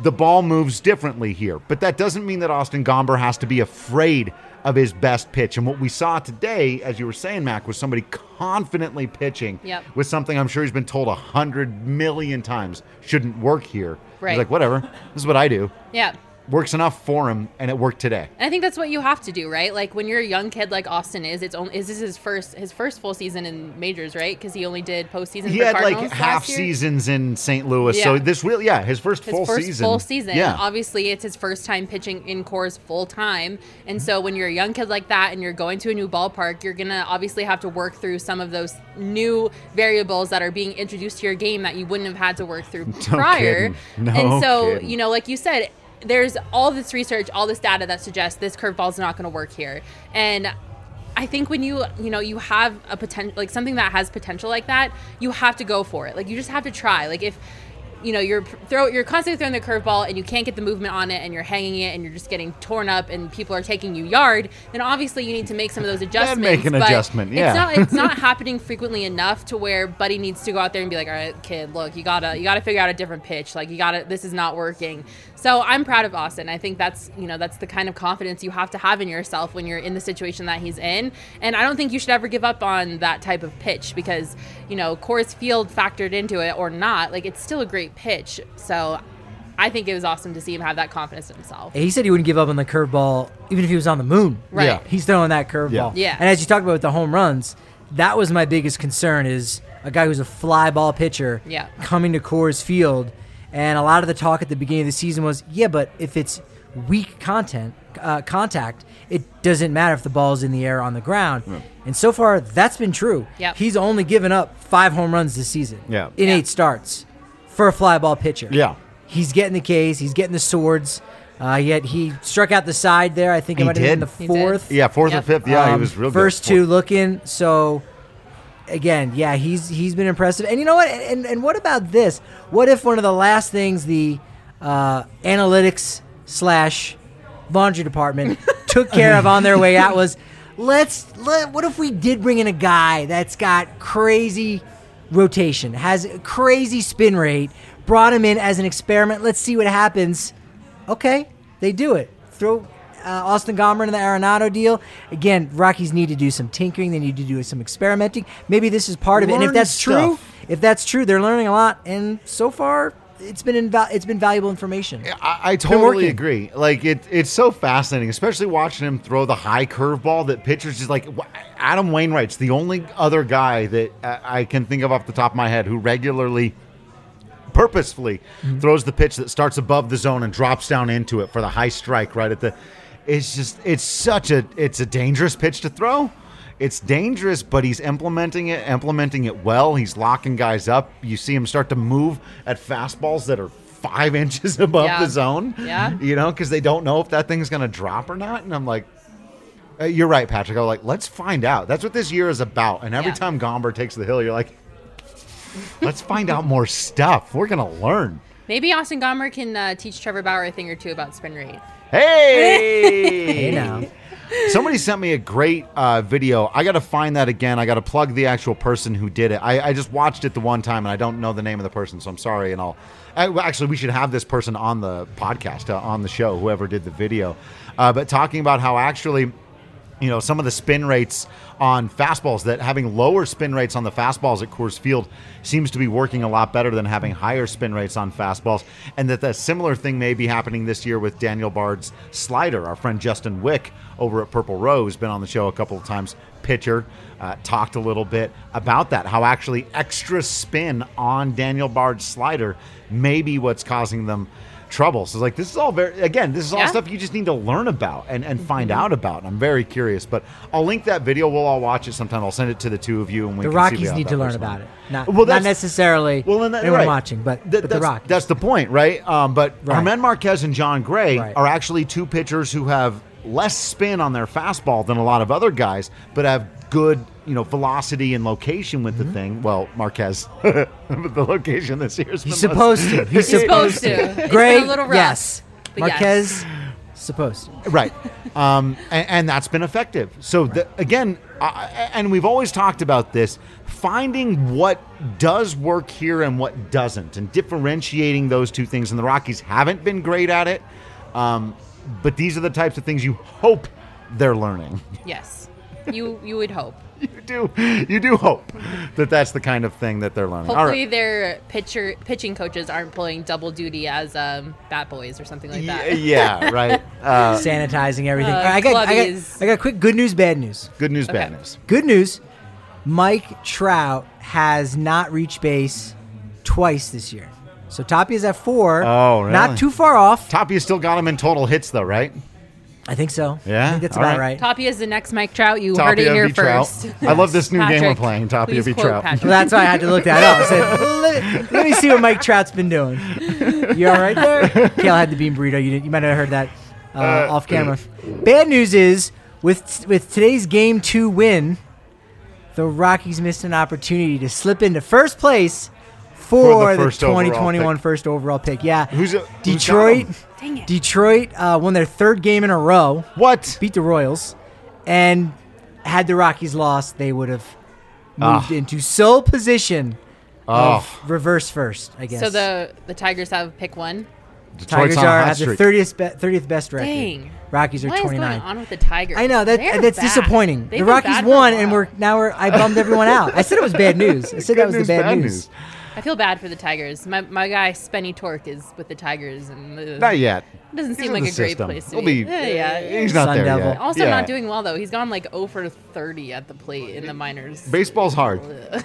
The ball moves differently here, but that doesn't mean that Austin Gomber has to be afraid of his best pitch. And what we saw today, as you were saying, Mac, was somebody confidently pitching Yep. with something I'm sure he's been told a hundred million times shouldn't work here. Right. He's like, whatever, this is what I do. Yeah. Works enough for him, and it worked today. And I think that's what you have to do, right? Like when you're a young kid like Austin is, it's only is this his first his first full season in majors, right? Because he only did postseason. He had Cardinals like half year. seasons in St. Louis, so this really, yeah, his first His full first season. full season. Yeah, Obviously, it's his first time pitching in Coors full time, and so when you're a young kid like that and you're going to a new ballpark, you're gonna obviously have to work through some of those new variables that are being introduced to your game that you wouldn't have had to work through *laughs* prior. kidding. No and so, kidding. you know, like you said, there's all this research, all this data that suggests this curveball's not going to work here, and. I think when you you know you have a potential like something that has potential like that, you have to go for it. Like you just have to try. Like if you know you're throw you're constantly throwing the curveball and you can't get the movement on it and you're hanging it and you're just getting torn up and people are taking you yard, then obviously you need to make some of those adjustments. make an adjustment, yeah. It's not it's *laughs* not happening frequently enough to where Buddy needs to go out there and be like, all right, kid, look, you gotta you gotta figure out a different pitch. Like you gotta this is not working. So I'm proud of Austin. I think that's you know that's the kind of confidence you have to have in yourself when you're in the situation that he's in. And I don't think you should ever give up on that type of pitch because you know Coors Field factored into it or not, like it's still a great pitch. So I think it was awesome to see him have that confidence in himself. He said he wouldn't give up on the curveball even if he was on the moon. Right. Yeah. He's throwing that curveball. Yeah. Yeah. And as you talked about with the home runs, that was my biggest concern is a guy who's a fly ball pitcher Yeah. coming to Coors Field. And a lot of the talk at the beginning of the season was, yeah, but if it's weak content, uh, contact, it doesn't matter if the ball's in the air or on the ground. And so far, that's been true. Yep. He's only given up five home runs this season. Yeah. In Yeah. eight starts for a fly ball pitcher. Yeah. He's getting the K's. He's getting the swords. Uh, yet he struck out the side there. I think He it might have been the fourth. Yeah, fourth or fifth. Yeah, he Um, was real good. First two looking. So again, yeah, he's he's been impressive. And you know what? And and what about this? What if one of the last things the uh, analytics slash laundry department *laughs* took care of on their way out was let's let, what if we did bring in a guy that's got crazy rotation, has a crazy spin rate, brought him in as an experiment. Let's see what happens. Okay, they do it. Throw uh, Austin Gomber into the Arenado deal. Again, Rockies need to do some tinkering. They need to do some experimenting. Maybe this is part of it. And if Learn that's true, if that's true, they're learning a lot. And so far, it's been inval- it's been valuable information. I, I totally agree. Like it, it's so fascinating, especially watching him throw the high curveball that pitchers just like. Adam Wainwright's the only other guy that I I can think of off the top of my head who regularly, purposefully, Mm-hmm. throws the pitch that starts above the zone and drops down into it for the high strike right at the. It's just it's such a it's a dangerous pitch to throw. It's dangerous, but he's implementing it, implementing it well. He's locking guys up. You see him start to move at fastballs that are five *laughs* inches above Yeah. the zone. Yeah. You know, because they don't know if that thing's going to drop or not. And I'm like, uh, you're right, Patrick. I'm like, let's find out. That's what this year is about. And every Yeah. time Gomber takes the hill, you're like, let's find out more stuff. We're going to learn. Maybe Austin Gomber can uh, teach Trevor Bauer a thing or two about spin rate. Hey! Hey now. Somebody sent me a great uh, video. I got to find that again. I got to plug the actual person who did it. I, I just watched it the one time, and I don't know the name of the person, so I'm sorry. And I'll I, actually we should have this person on the podcast uh, on the show, whoever did the video. Uh, but talking about how actually you know, some of the spin rates on fastballs that having lower spin rates on the fastballs at Coors Field seems to be working a lot better than having higher spin rates on fastballs. And that the similar thing may be happening this year with Daniel Bard's slider. Our friend Justin Wick over at Purple Row, been on the show a couple of times, pitcher, uh, talked a little bit about that, how actually extra spin on Daniel Bard's slider may be what's causing them trouble. So it's like this is all very again, this is all Yeah. stuff you just need to learn about and, and find out about. And I'm very curious. But I'll link that video. We'll all watch it sometime. I'll send it to the two of you and we The can see Rockies need to learn about it. Not, Well, not necessarily Well, then that, right. watching, but, Th- but the Rockies. That's the point, right? Um, but Right. Germán Marquez and Jon Gray Right. are actually two pitchers who have less spin on their fastball than a lot of other guys, but have good, you know, velocity and location with Mm-hmm. the thing. Well, Marquez, *laughs* the location this year is He's supposed to. He's *laughs* He's supposed supposed to. It's Gray, been a little rough, yes. but yes. Marquez, supposed to. right um, and, and that's been effective so the, again I, and we've always talked about this finding what does work here and what doesn't and differentiating those two things and the rockies haven't been great at it um, but these are the types of things you hope they're learning Yes, you you would hope. *laughs* you do you do hope that that's the kind of thing that they're learning Hopefully, right. their pitcher pitching coaches aren't pulling double duty as um, bat boys or something like yeah, that. yeah *laughs* right uh, Sanitizing everything. Uh, All right, I, got, I, got, I got quick good news, bad news. good news bad news Good news Mike Trout has not reached base twice this year. So Tapia's at four. Oh, really? Not too far off. Tapia still got him in total hits though right I think so. Yeah? I think that's All about right. right. Tapia is the next Mike Trout. You Tapia heard it here v. Trout. first. I love this new game we're Patrick, playing, Tapia please v. quote Trout. Patrick. Well, that's why I had to look that up. I said, *laughs* let, let me see what Mike Trout's been doing. You all right there? *laughs* Kale had the bean burrito. You, did, you might have heard that uh, off camera. Bad news is with with today's game two win, the Rockies missed an opportunity to slip into first place for, the the, first overall 2021 pick. first overall pick. Yeah, Who's it- who's got Detroit. him? Dang it. Detroit uh, won their third game in a row, What? beat the Royals, and had the Rockies lost, they would have moved Ah. into sole position Oh, of reverse first. I guess. So the the Tigers have pick one. Detroit's Tigers are at the 30th, be- 30th best record. Dang. Rockies are What is 29. going on with the Tigers? I know that They're that's bad. disappointing. They've the Rockies bad for a won, and we're now we're I bummed everyone out. I said it was bad *laughs* news. I said that was Good the news, bad, news. I feel bad for the Tigers. My my guy Spenny Torque is with the Tigers, and uh, Not yet. doesn't He's seem in like the a great place to He'll be. be. Yeah, yeah. He's not Sun there Devil. yet. Also, Yeah. not doing well though. He's gone like 0 for 30 at the plate in the minors. Baseball's hard. *laughs*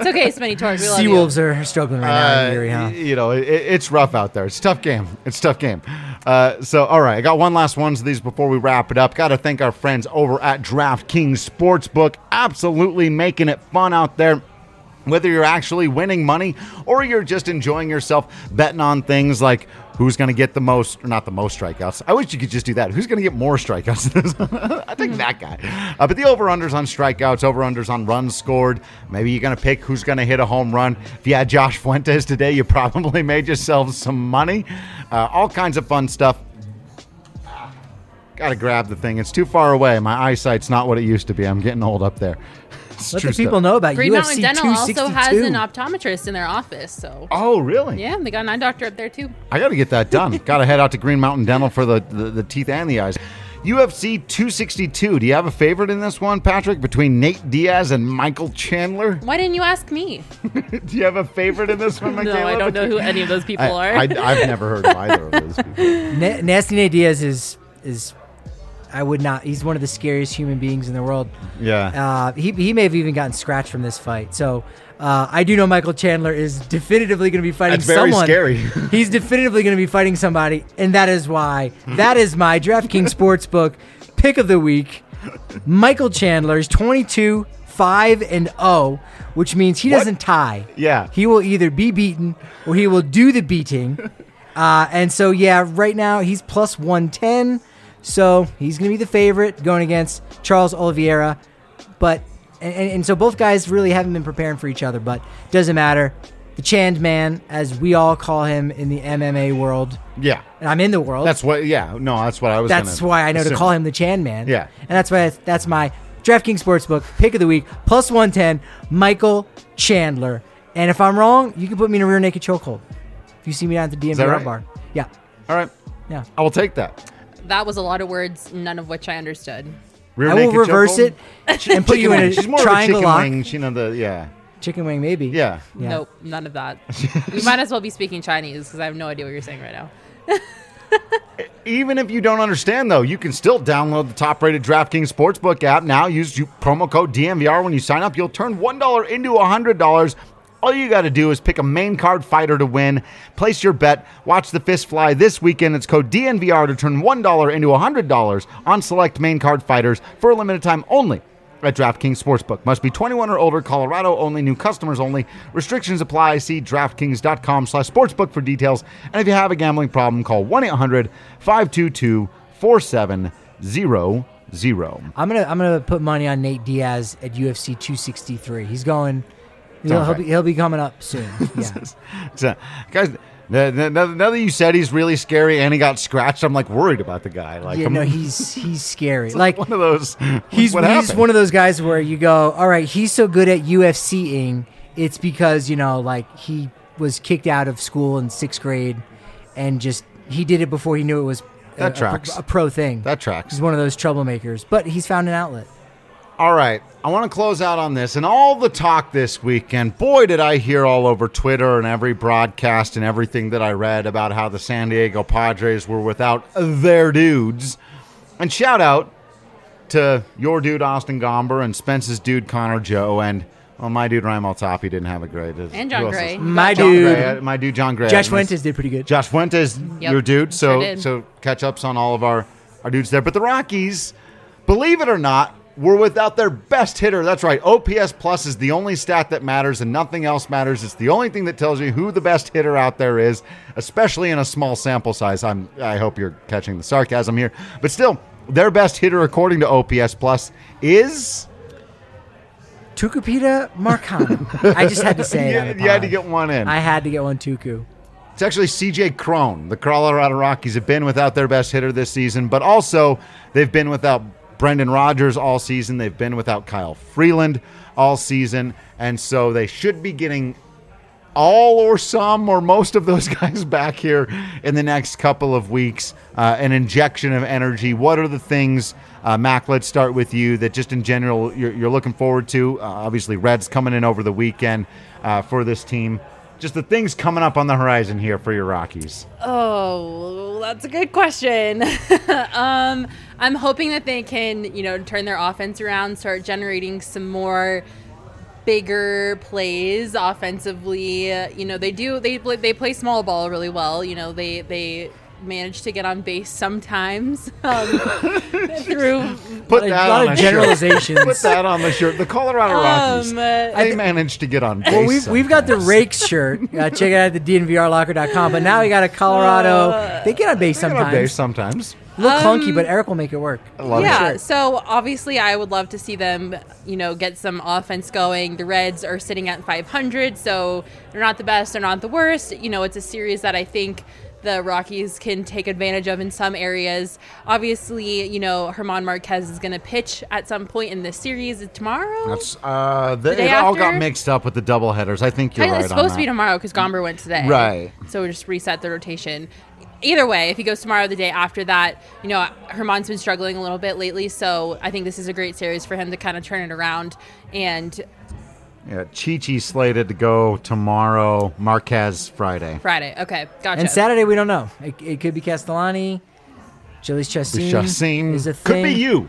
It's okay, Spenny Torque. We love you. Are struggling right now in Uh, Erie, huh? You know, it, it's rough out there. It's a tough game. It's a tough game. Uh, so, all right, I got one last one of these before we wrap it up. Got to thank our friends over at DraftKings Sportsbook. Absolutely making it fun out there. Whether you're actually winning money or you're just enjoying yourself betting on things like who's going to get the most, or not the most strikeouts. I wish you could just do that. Who's going to get more strikeouts? *laughs* I think that guy. Uh, but the over-unders on strikeouts, over-unders on runs scored. Maybe you're going to pick who's going to hit a home run. If you had Josh Fuentes today, you probably *laughs* made yourself some money. Uh, all kinds of fun stuff. Got to grab the thing. It's too far away. My eyesight's not what it used to be. I'm getting old up there. *laughs* It's Let true the people stuff. know about Green UFC Mountain Dental also has an optometrist in their office, so Oh, really? yeah, they got an eye doctor up there too. I got to get that done. *laughs* got to head out to Green Mountain Dental for the, the, the teeth and the eyes. UFC 262. Do you have a favorite in this one, Patrick, between Nate Diaz and Michael Chandler? Why didn't you ask me? *laughs* Do you have a favorite in this one, No, I don't know who any of those people I, are. I, I've never heard of either of those people. Na- Nasty Nate Diaz is is I would not. He's one of the scariest human beings in the world. Yeah. Uh, he he may have even gotten scratched from this fight. So uh, I do know Michael Chandler is definitively going to be fighting That's very someone. scary. *laughs* He's definitively going to be fighting somebody, and that is why that is my DraftKings Sportsbook pick of the week. Michael Chandler is 22, 5 and 0, which means he What? doesn't tie. Yeah. He will either be beaten or he will do the beating. Uh, and so, yeah, right now he's plus 110. So he's going to be the favorite going against Charles Oliveira. But, and, and, and so both guys really haven't been preparing for each other, but doesn't matter. The Chand Man, as we all call him in the MMA world, Yeah. and I'm in the world. That's what, yeah. No, that's what I was That's why I know to call him the Chand Man. Yeah. And that's why that's my DraftKings Sportsbook pick of the week, plus 110, Michael Chandler. And if I'm wrong, you can put me in a rear naked chokehold. If you see me down at the DMV right? bar. Yeah. All right. Yeah. I will take that. That was a lot of words, none of which I understood. Rear I will reverse chokehold? it and put you in wing. a She's more triangle of a chicken lock. wing. She know the, yeah. Chicken wing, maybe. Yeah. Yeah. Nope, none of that. *laughs* we might as well be speaking Chinese because I have no idea what you're saying right now. *laughs* Even if you don't understand, though, you can still download the top rated DraftKings Sportsbook app now. Use promo code DNVR when you sign up. You'll turn $1 into $100. All you got to do is pick a main card fighter to win, place your bet, watch the fist fly this weekend. It's code DNVR to turn $1 into $100 on select main card fighters for a limited time only at DraftKings Sportsbook. Must be 21 or older, Colorado only, new customers only. Restrictions apply. See DraftKings.com slash sportsbook for details. And if you have a gambling problem, call 1-800-522-4700. I'm gonna I'm gonna put money on Nate Diaz at UFC 263. He's going. He'll, he'll, be, he'll be coming up soon. *laughs* Yeah. So, uh, guys, now that you said he's really scary and he got scratched, I'm like worried about the guy. Like, yeah, no, *laughs* he's he's scary. Like one of those. he's he's happened? one of those guys where you go, all right, he's so good at UFCing. It's because you know, like he was kicked out of school in sixth grade, and just he did it before he knew it was That a- tracks. a, pro thing. That tracks. He's one of those troublemakers, but he's found an outlet. All right. I want to close out on this and all the talk this weekend. Boy, did I hear all over Twitter and every broadcast and everything that I read about how the San Diego Padres were without their dudes. And shout out to your dude, Austin Gomber, and Spence's dude, Connor Joe, and well, my dude, Ryan Maltopi didn't have a great. And Jon Gray. My John dude, Gray, uh, my dude, Jon Gray. Josh I Fuentes did pretty good. Josh Fuentes, Yep, your dude. So sure so catch ups on all of our our dudes there. But the Rockies, believe it or not, were without their best hitter. That's right. OPS plus is the only stat that matters, and nothing else matters. It's the only thing that tells you who the best hitter out there is, especially in a small sample size. I'm I hope you're catching the sarcasm here, but still, their best hitter according to OPS plus is Tucupita Marcano. I just had to say *laughs* you, it. you had to get one in. I had to get one Tuku. It's actually CJ Cron. The Colorado Rockies have been without their best hitter this season, but also they've been without Brendan Rodgers all season. They've been without Kyle Freeland all season. And so they should be getting all or some or most of those *laughs* guys back here in the next couple of weeks. Uh, an injection of energy. What are the things, uh, Mac? Let's start with you. That just in general you're, you're looking forward to. Uh, obviously, Reds coming in over the weekend uh, for this team. Just the things coming up on the horizon here for your Rockies. Oh, that's a good question. *laughs* um, I'm hoping that they can, you know, turn their offense around, start generating some more bigger plays offensively. You know, they do they they play small ball really well. You know, they they manage to get on base sometimes *laughs* um, *laughs* through Put A that lot on of a generalizations. shirt. Put that on the shirt. The Colorado Rockies. Um, uh, they managed to get on base. Well, we've, we've got the sometimes. Rakes shirt. Uh, *laughs* check it out at the DNVRlocker.com. But now we got a Colorado. They get on base They get on sometimes. base sometimes. A little Um, clunky, but Eric will make it work. I love yeah, it. so obviously I would love to see them, you know, get some offense going. The Reds are sitting at 500, so they're not the best, they're not the worst. You know, it's a series that I think the Rockies can take advantage of in some areas. Obviously, you know, Germán Marquez is going to pitch at some point in this series tomorrow. That's uh, they, day it all got mixed up with the double headers. I think you're I- right. it's supposed to be tomorrow because Gomber went today. Right. So we just reset the rotation. Either way, if he goes tomorrow, or the day after that, you know, Germán's been struggling a little bit lately. So I think this is a great series for him to kind of turn it around. And Yeah, Chi Chi slated to go tomorrow. Marquez Friday. Friday, okay, gotcha. And Saturday, we don't know. It, it could be Castellani. Chili's Chassin Chassin is a could be you,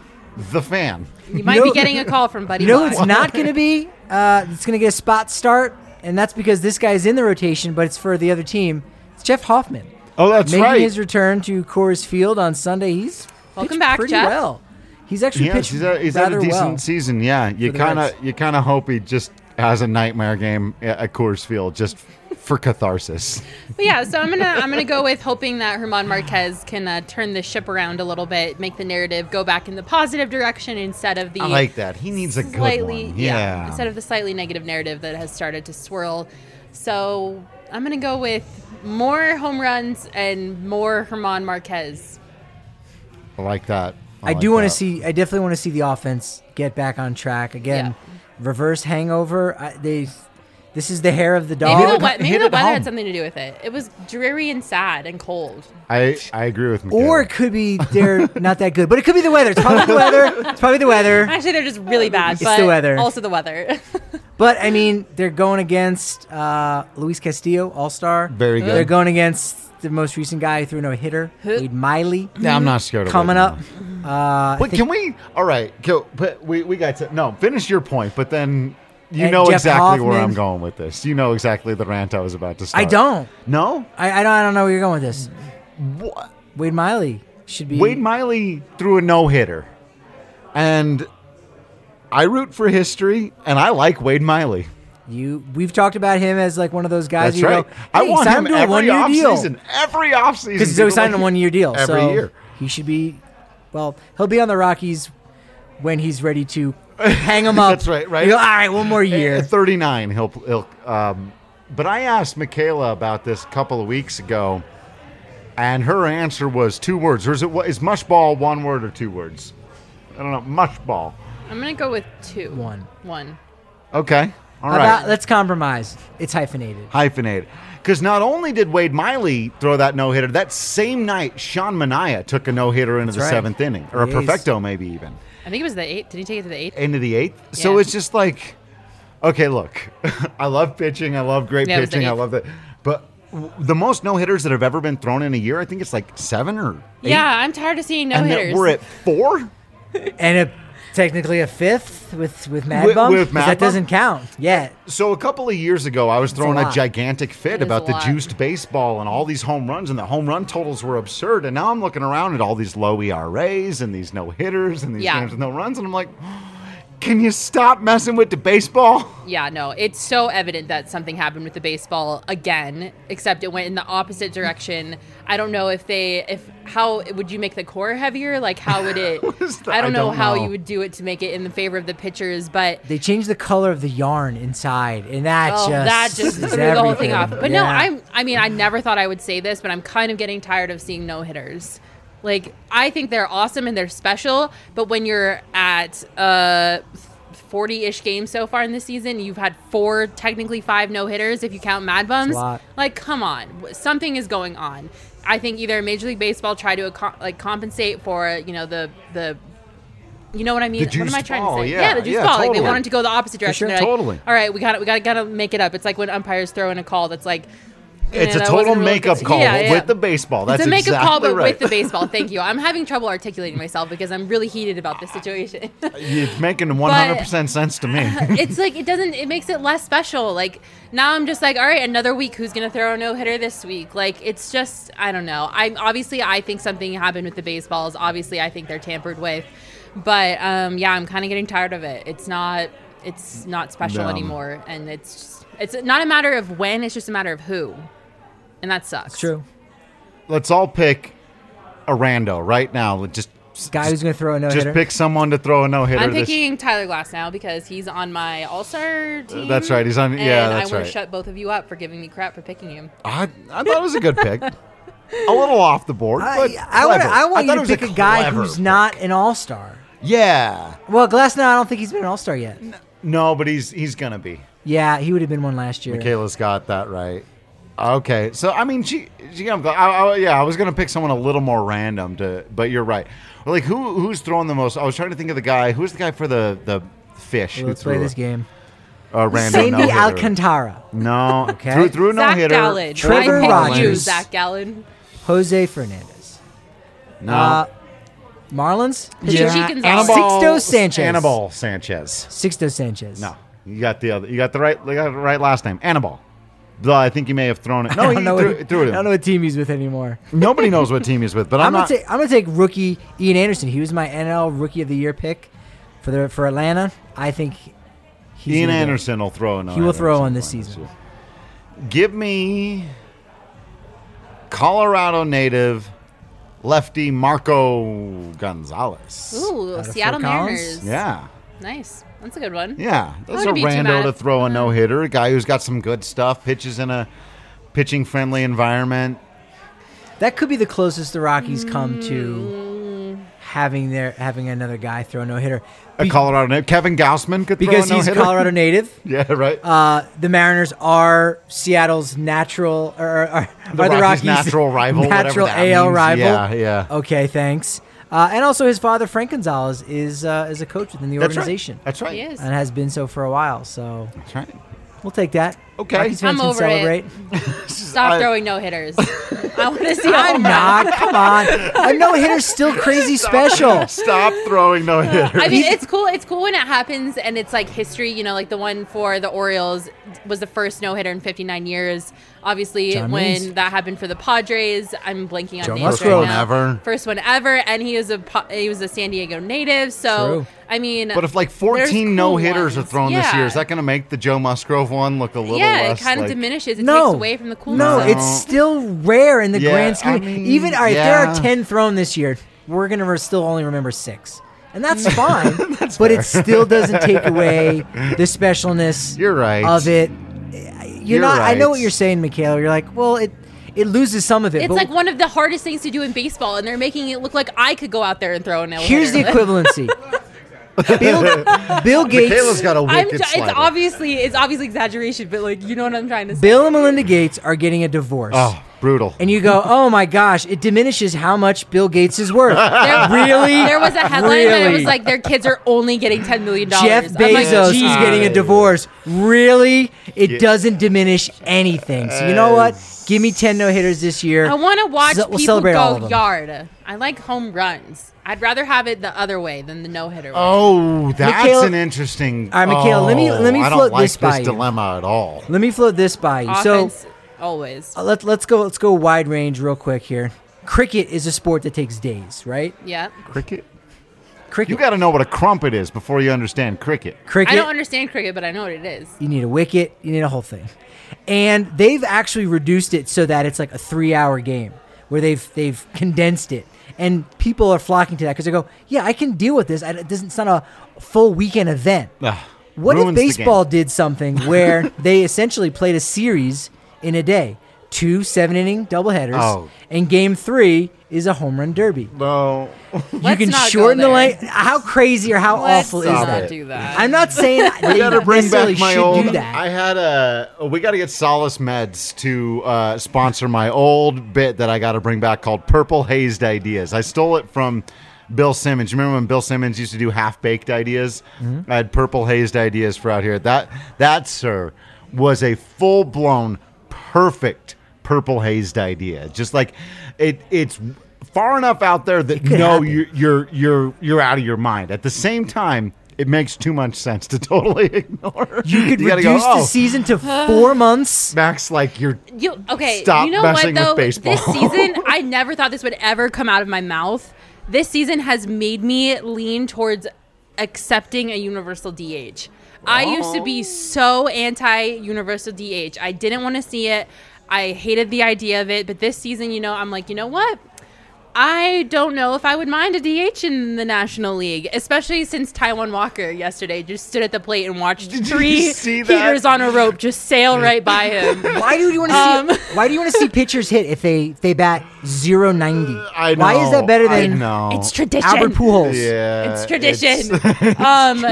the fan. you might You be getting a call from Buddy. No, know it's not going to be? *laughs* Uh, it's going to get a spot start, and that's because this guy's in the rotation, but it's for the other team. It's Jeff Hoffman. Oh, that's Making right. his return to Coors Field on Sunday. He's Welcome back, pretty Jeff. well. He's actually Yes, pitched he's, had, he's had a decent well. season. Yeah, you kind of you kind of hope he just has a nightmare game at at Coors Field just for catharsis. But yeah, so I'm gonna I'm gonna go with hoping that Germán Marquez can uh, turn the ship around a little bit, make the narrative go back in the positive direction instead of the I like that. He needs a good slightly one. yeah. Yeah. instead of the slightly negative narrative that has started to swirl. So I'm gonna go with more home runs and more Germán Marquez. I like that. I, like do want to see. I definitely want to see the offense get back on track again. Reverse hangover. I, they. This is the hair of the Maybe dog. the, we- maybe the weather home. had something to do with it. It was dreary and sad and cold. I I agree with Michaela. or it could be they're not that good, but it could be the weather. It's probably the weather. It's probably the weather. Actually, they're just really bad. It's but the weather. Also the weather. *laughs* But I mean, they're going against uh, Luis Castillo, All Star. Very good. They're going against the most recent guy who threw a no hitter, Wade Miley, Yeah, I'm not scared of coming Wade up. Miley. Uh, I Wait, think- can we? All right, go, but we we got to no finish your point, but then you know Jeff exactly where I'm going with this. You know exactly the rant I was about to start. I don't. No, I, I don't. I don't know where you're going with this. what? Wade Miley should be. Wade Miley threw a no hitter, and I root for history, and I like Wade Miley. You. We've talked about him as like one of those guys. That's you right. Go, I hey, want sign him to a every one-year deal offseason. Every offseason. because he's always People signed a one-year deal. every so year. he should be. Well, he'll be on the Rockies when he's ready to hang him *laughs* up. That's right, right? Go, All right, one more year. At 39, he'll he'll. Um, but I asked Michaela about this a couple of weeks ago, and her answer was two words. Or is it what is mushball one word or two words? I don't know. Mushball. I'm gonna go with two. One. One. Okay. All How right. about let's compromise. It's hyphenated. hyphenated. Because not only did Wade Miley throw that no hitter, that same night Sean Manaea took a no hitter into the right. seventh inning, or a Yes. perfecto maybe even I think it was the eighth. Did he take it to the eighth? into the eighth. So it's just like, okay, look, *laughs* I love pitching, I love great Yeah, it was the pitching, I love that, but w- the most no hitters that have ever been thrown in a year, I think it's like seven or eight. Yeah, I'm tired of seeing no and hitters. that we're at four. And a, technically a fifth with with Mad With- Bum. with 'Cause Mad that Bum? doesn't count yet. So a couple of years ago, I was throwing a a, gigantic fit It is about the lot. juiced baseball and all these home runs, and the home run totals were absurd. And now I'm looking around at all these low ERAs and these no hitters and these Yeah. games with no runs, and I'm like, Can you stop messing with the baseball? Yeah, no, it's so evident that something happened with the baseball again, except it went in the opposite direction. I don't know if they, if how would you make the core heavier? Like how would it? *laughs* that? I don't I know don't how know. you would do it to make it in the favor of the pitchers, but They changed the color of the yarn inside, and that oh, just that just is threw the whole thing everything. off. But no, I'm. I mean, I never thought I would say this, but I'm kind of getting tired of seeing no hitters. Like I think they're awesome and they're special, but when you're at uh 40-ish games so far in this season, you've had four, technically five no hitters if you count Mad Bums. Like, come on, something is going on. I think either Major League Baseball tried to like compensate for you know the the. You know what I mean? The what am I trying ball, to say? yeah, the juice yeah, ball. Like they wanted to go the opposite direction. sure. Like, Totally. All right, we got to we got to got to make it up. It's like when umpires throw in a call that's like. It's a total makeup call Yeah, yeah. with the baseball. That's it's a makeup exactly call, but right. with the baseball. Thank you. I'm having trouble articulating myself because I'm really heated about this situation. *laughs* It's making 100% sense to me. *laughs* it's like it doesn't. It makes it less special. Like now, I'm just like, all right, another week. Who's gonna throw a no hitter this week? Like it's just, I don't know. I'm obviously I think something happened with the baseballs. Obviously, I think they're tampered with. But um, yeah, I'm kind of getting tired of it. It's not. It's not special No. anymore, and it's just, it's not a matter of when. It's just a matter of who, and that sucks. It's true. Let's all pick a rando right now. Just Guy who's going to throw a no just pick someone to throw a no hitter. I'm picking Tyler Glasnow because he's on my All Star team. that's right, he's on- And yeah, that's I want right. to shut both of you up for giving me crap for picking him. I, I thought it was a good pick. a little off the board, but I, I, wanna- I want thought you to pick a, guy who's pick. not an all star. Yeah. Well, Glasnow, I don't think he's been an all star yet. No, but he's he's gonna be. Yeah, he would have been one last year. Michaela's got that right. Okay, so I mean, she, she I, I, yeah, I was gonna pick someone a little more random to, but you're right. Like who who's throwing the most? I was trying to think of the guy. Who's the guy for the the fish? Well, let's threw play a- this game. A random Sandy no-hitter? Alcantara, No, *laughs* Okay. threw, threw a no Zach hitter. Gallen. Trevor I you, Rogers. Zach Gallen. Jose Fernandez, No, uh, Marlins, Yeah. Anibal- Sixto Sanchez. Anibal Sanchez. Sixto Sanchez. No, you got the other. You got the right. You got the right last name. Anibal. Though I think he may have thrown it. *laughs* No, I he don't know threw, what, threw it. I don't know what team he's with anymore. Nobody *laughs* knows what team he's with, but I'm, I'm, not. gonna take I'm gonna take rookie Ian Anderson. He was my NL Rookie of the Year pick for the for Atlanta. I think he's Ian gonna go. Anderson will throw. a no He will throw at some one this season. year. Give me Colorado native lefty Marco Gonzalez. Ooh, Seattle Fort Collins? Mariners. Yeah, Nice. That's a good one. yeah. That's a wouldn't be too rando to throw a no hitter. A guy who's got some good stuff. Pitches in a pitching friendly environment. That could be the closest the Rockies come to Mm. having their having another guy throw a no hitter. A Colorado native. Kevin Gausman could because throw a he's a no-hitter. Colorado native. *laughs* Yeah, right. Uh, the Mariners are Seattle's natural, or, or, or The are the Rockies' Rockies natural rival, whatever natural that AL means. rival. Yeah, yeah. Okay, thanks. Uh, and also, his father Frank Gonzalez is uh, is a coach within the That's right. organization, That's right. He is. and has been so for a while. So That's right. we'll take that. Okay. Rockies fans I'm can over it. celebrate. *laughs* Stop I- throwing no hitters. I want to see. I'm not. Come on, a no hitter's still crazy special. Stop throwing no hitters. I mean, it's cool. It's cool when it happens and it's like history. You know, like the one for the Orioles was the first no hitter in 59 years. Obviously, John when Means. that happened for the Padres, I'm blanking on Joe names Musgrove. right now. First one ever. First one ever, and he was a he was a San Diego native. So True. I mean, But if like 14 cool no hitters are ones. thrown this year, is that going to make the Joe Musgrove one look a little yeah, less? it kind of like- diminishes. It no, takes away from the coolness. no, of it's still rare in the Yeah, grand scheme. I mean, Even all right, if there are ten thrown this year, we're gonna re- still only remember six, and that's *laughs* fine. *laughs* but fair. it still doesn't *laughs* take away the specialness You're right. of it. You're, You're not. I know what you're saying, Michaela. You're like, well, it it loses some of it. It's like one of the hardest things to do in baseball, and they're making it look like I could go out there and throw a no here's the equivalency. Bill, Bill Gates. Michaela's got a I'm. wicked T- it's slider. obviously it's obviously exaggeration, but like you know what I'm trying to say. Bill and Melinda Gates are getting a divorce. Oh, brutal. And you go, oh my gosh, it diminishes how much Bill Gates is worth. There, *laughs* really? There was a headline that it was like their kids are only getting ten million dollars. Jeff Bezos is getting a divorce. Really? It Yeah. doesn't diminish anything. So you know what? Give me 10 no hitters this year. I want to watch Ce- we'll people celebrate all of go them. yard. I like home runs. I'd rather have it the other way than the no hitter. Oh, that's Michaela- an interesting. All right, Michaela, let me- Oh, let me I float don't like this by you. dilemma at all. Let me float this by you. Offense, So always. uh, let, let's go let's go wide range real quick here. Cricket is a sport that takes days, right? Yeah. Cricket. Cricket. You got to know what a crumpet is before you understand cricket. Cricket. I don't understand cricket, but I know what it is. You need a wicket. You need a whole thing. And they've actually reduced it so that it's like a three-hour game where they've they've condensed it, and people are flocking to that because they go, "Yeah, I can deal with this. I, it doesn't. It's not a full weekend event." Ugh, What if ruins the game. baseball did something *laughs* where they essentially played a series in a day, two seven-inning doubleheaders, Oh. and game three is a home run derby? No. you Let's can not go shorten the there. lane. How crazy or how Let's awful is stop that? do that. I'm not saying *laughs* We they got to bring necessarily back my should old. do that. I had a. We got to get Solace Meds to uh, sponsor my old bit that I got to bring back called Purple Hazed Ideas. I stole it from Bill Simmons. You remember when Bill Simmons used to do half baked ideas? Mm-hmm. I had Purple Hazed Ideas for out here. That that sir was a full blown perfect purple hazed idea. Just like it. It's far enough out there that no, you're you're you're you're out of your mind. At the same time. It makes too much sense to *laughs* totally ignore. You could gotta reduce go, the "Oh, season to *sighs* four months. Max, like you're You okay? Stop you know messing what with though? baseball. This season, *laughs* I never thought this would ever come out of my mouth. This season has made me lean towards accepting a universal DH. I used to be oh. so anti universal DH. I didn't want to see it. I hated the idea of it. But this season, you know, I'm like, you know what? I don't know if I would mind a DH in the National League, especially since Taijuan Walker yesterday just stood at the plate and watched Did you three see that? heaters on a rope just sail right by him. *laughs* Why do you want to Um, see? *laughs* Why do you want to see pitchers hit if they they bat 090? I know. Why is that better I than know. It's tradition. Albert Pujols? Yeah, It's tradition. it's- *laughs* um,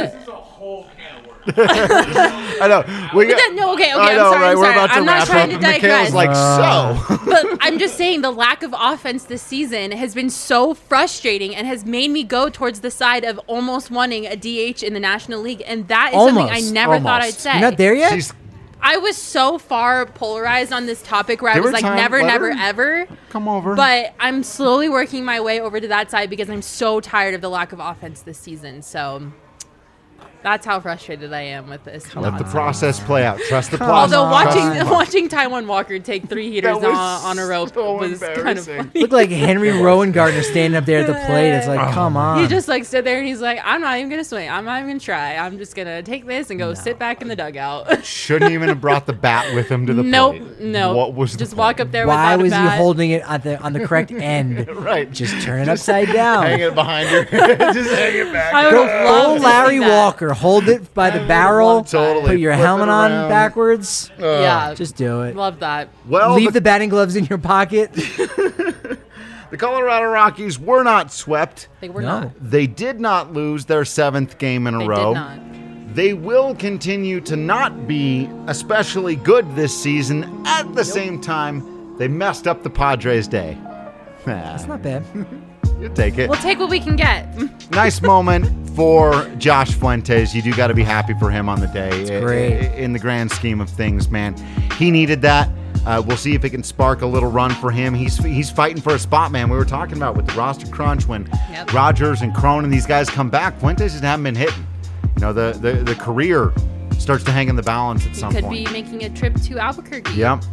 *laughs* I know. We got, that- no, okay, okay, I I'm know, sorry, right? I'm We're sorry. about to I'm not wrap trying up. to Michaela's digress. like, Uh. so. but I'm just saying the lack of offense this season has been so frustrating and has made me go towards the side of almost wanting a DH in the National League, and that is something I Almost. never thought I'd Almost. say. You're not there yet. She's I was so far polarized on this topic where I Give was her like, time, never, let never, her- ever. come over. But I'm slowly working my way over to that side because I'm so tired of the lack of offense this season. So that's how frustrated I am with this. let the process play out. Trust the *laughs* process. Although watching Trust- *laughs* watching Taijuan Walker take three heaters on, on a rope so was kind of embarrassing. funny. Look like Henry *laughs* Rowan Gardner standing up there at the plate. It's like, come on. He just like stood there and he's like, I'm not even gonna swing. I'm not even gonna try. I'm just gonna take this and go sit back in the dugout. Shouldn't even have brought the bat with him to the nope, plate. no. What was the just point? walk up there? Why was a he holding it on the on the correct end? Right. Just turn it upside down. Hang it behind you. Just hang it back. I would Go have loved full to Larry see that. Hold it by the barrel. Totally. Put your Flip it helmet on around. backwards. Yeah, Just do it. love that. Well, Leave the, the batting gloves in your pocket. *laughs* the Colorado Rockies were not swept. They were No. not. They did not lose their seventh game in a They row. did not. They will continue to not be especially good this season. At the same time, they messed up the Padres' day. That's *laughs* not bad. You take it. We'll take what we can get. nice moment for Josh Fuentes. You do got to be happy for him on the day. It's great. In the grand scheme of things, man, he needed that. Uh, we'll see if it can spark a little run for him. He's he's fighting for a spot, man. We were talking about with the roster crunch when Yep. Rodgers and Cronin these guys come back. Fuentes just haven't been hitting. You know the the, the career starts to hang in the balance at He some could point. Could be making a trip to Albuquerque. Yep.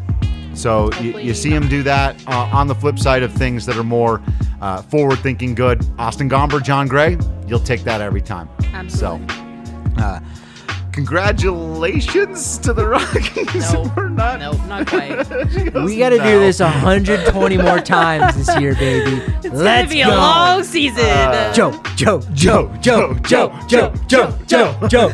So you, you see him do that. Uh, on the flip side of things that are more uh, forward thinking, good. Austin Gomber, Jon Gray, you'll take that every time. Absolutely. So, uh, congratulations to the Rockies. No, We're not. no, not quite. We got to No. do this 120 more times this year, baby. It's Let's gonna be go. a long season. Joe, Joe, Joe, Joe, Joe, Joe, Joe, Joe, Joe.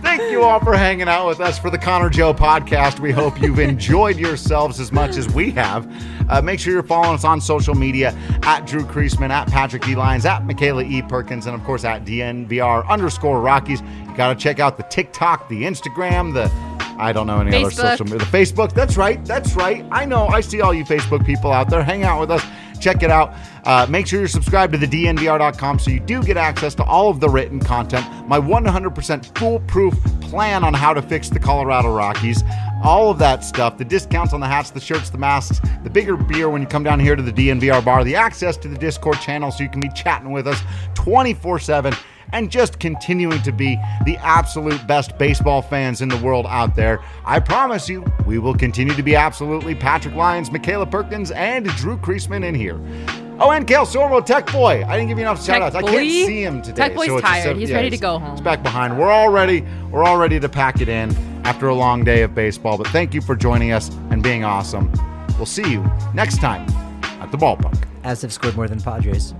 Thank you all for hanging out with us for the Connor Joe podcast. We hope you've enjoyed yourselves as much as we have. Uh, make sure you're following us on social media at Drew Creasman, at Patrick E. Lyons, at Michaela E. Perkins, and of course at DNVR underscore Rockies. Got to check out the TikTok, the Instagram, the I don't know any other Facebook. social media. The Facebook. That's right. That's right. I know. I see all you Facebook people out there. Hang out with us. Check it out. Uh, make sure you're subscribed to the DNVR.com so you do get access to all of the written content. My 100% foolproof plan on how to fix the Colorado Rockies. All of that stuff. The discounts on the hats, the shirts, the masks, the bigger beer when you come down here to the DNVR bar, the access to the Discord channel so you can be chatting with us 24 7 and just continuing to be the absolute best baseball fans in the world out there. I promise you, we will continue to be absolutely Patrick Lyons, Michaela Perkins, and Drew Creasman in here. Oh, and Kale Sormo, Tech Boy. I didn't give you enough shout outs. I can't see him today. Tech Boy's so tired. a- He's ready to go home. He's back behind. We're all ready. We're all ready to pack it in after a long day of baseball. But thank you for joining us and being awesome. We'll see you next time at the ballpark. As have scored more than Padres.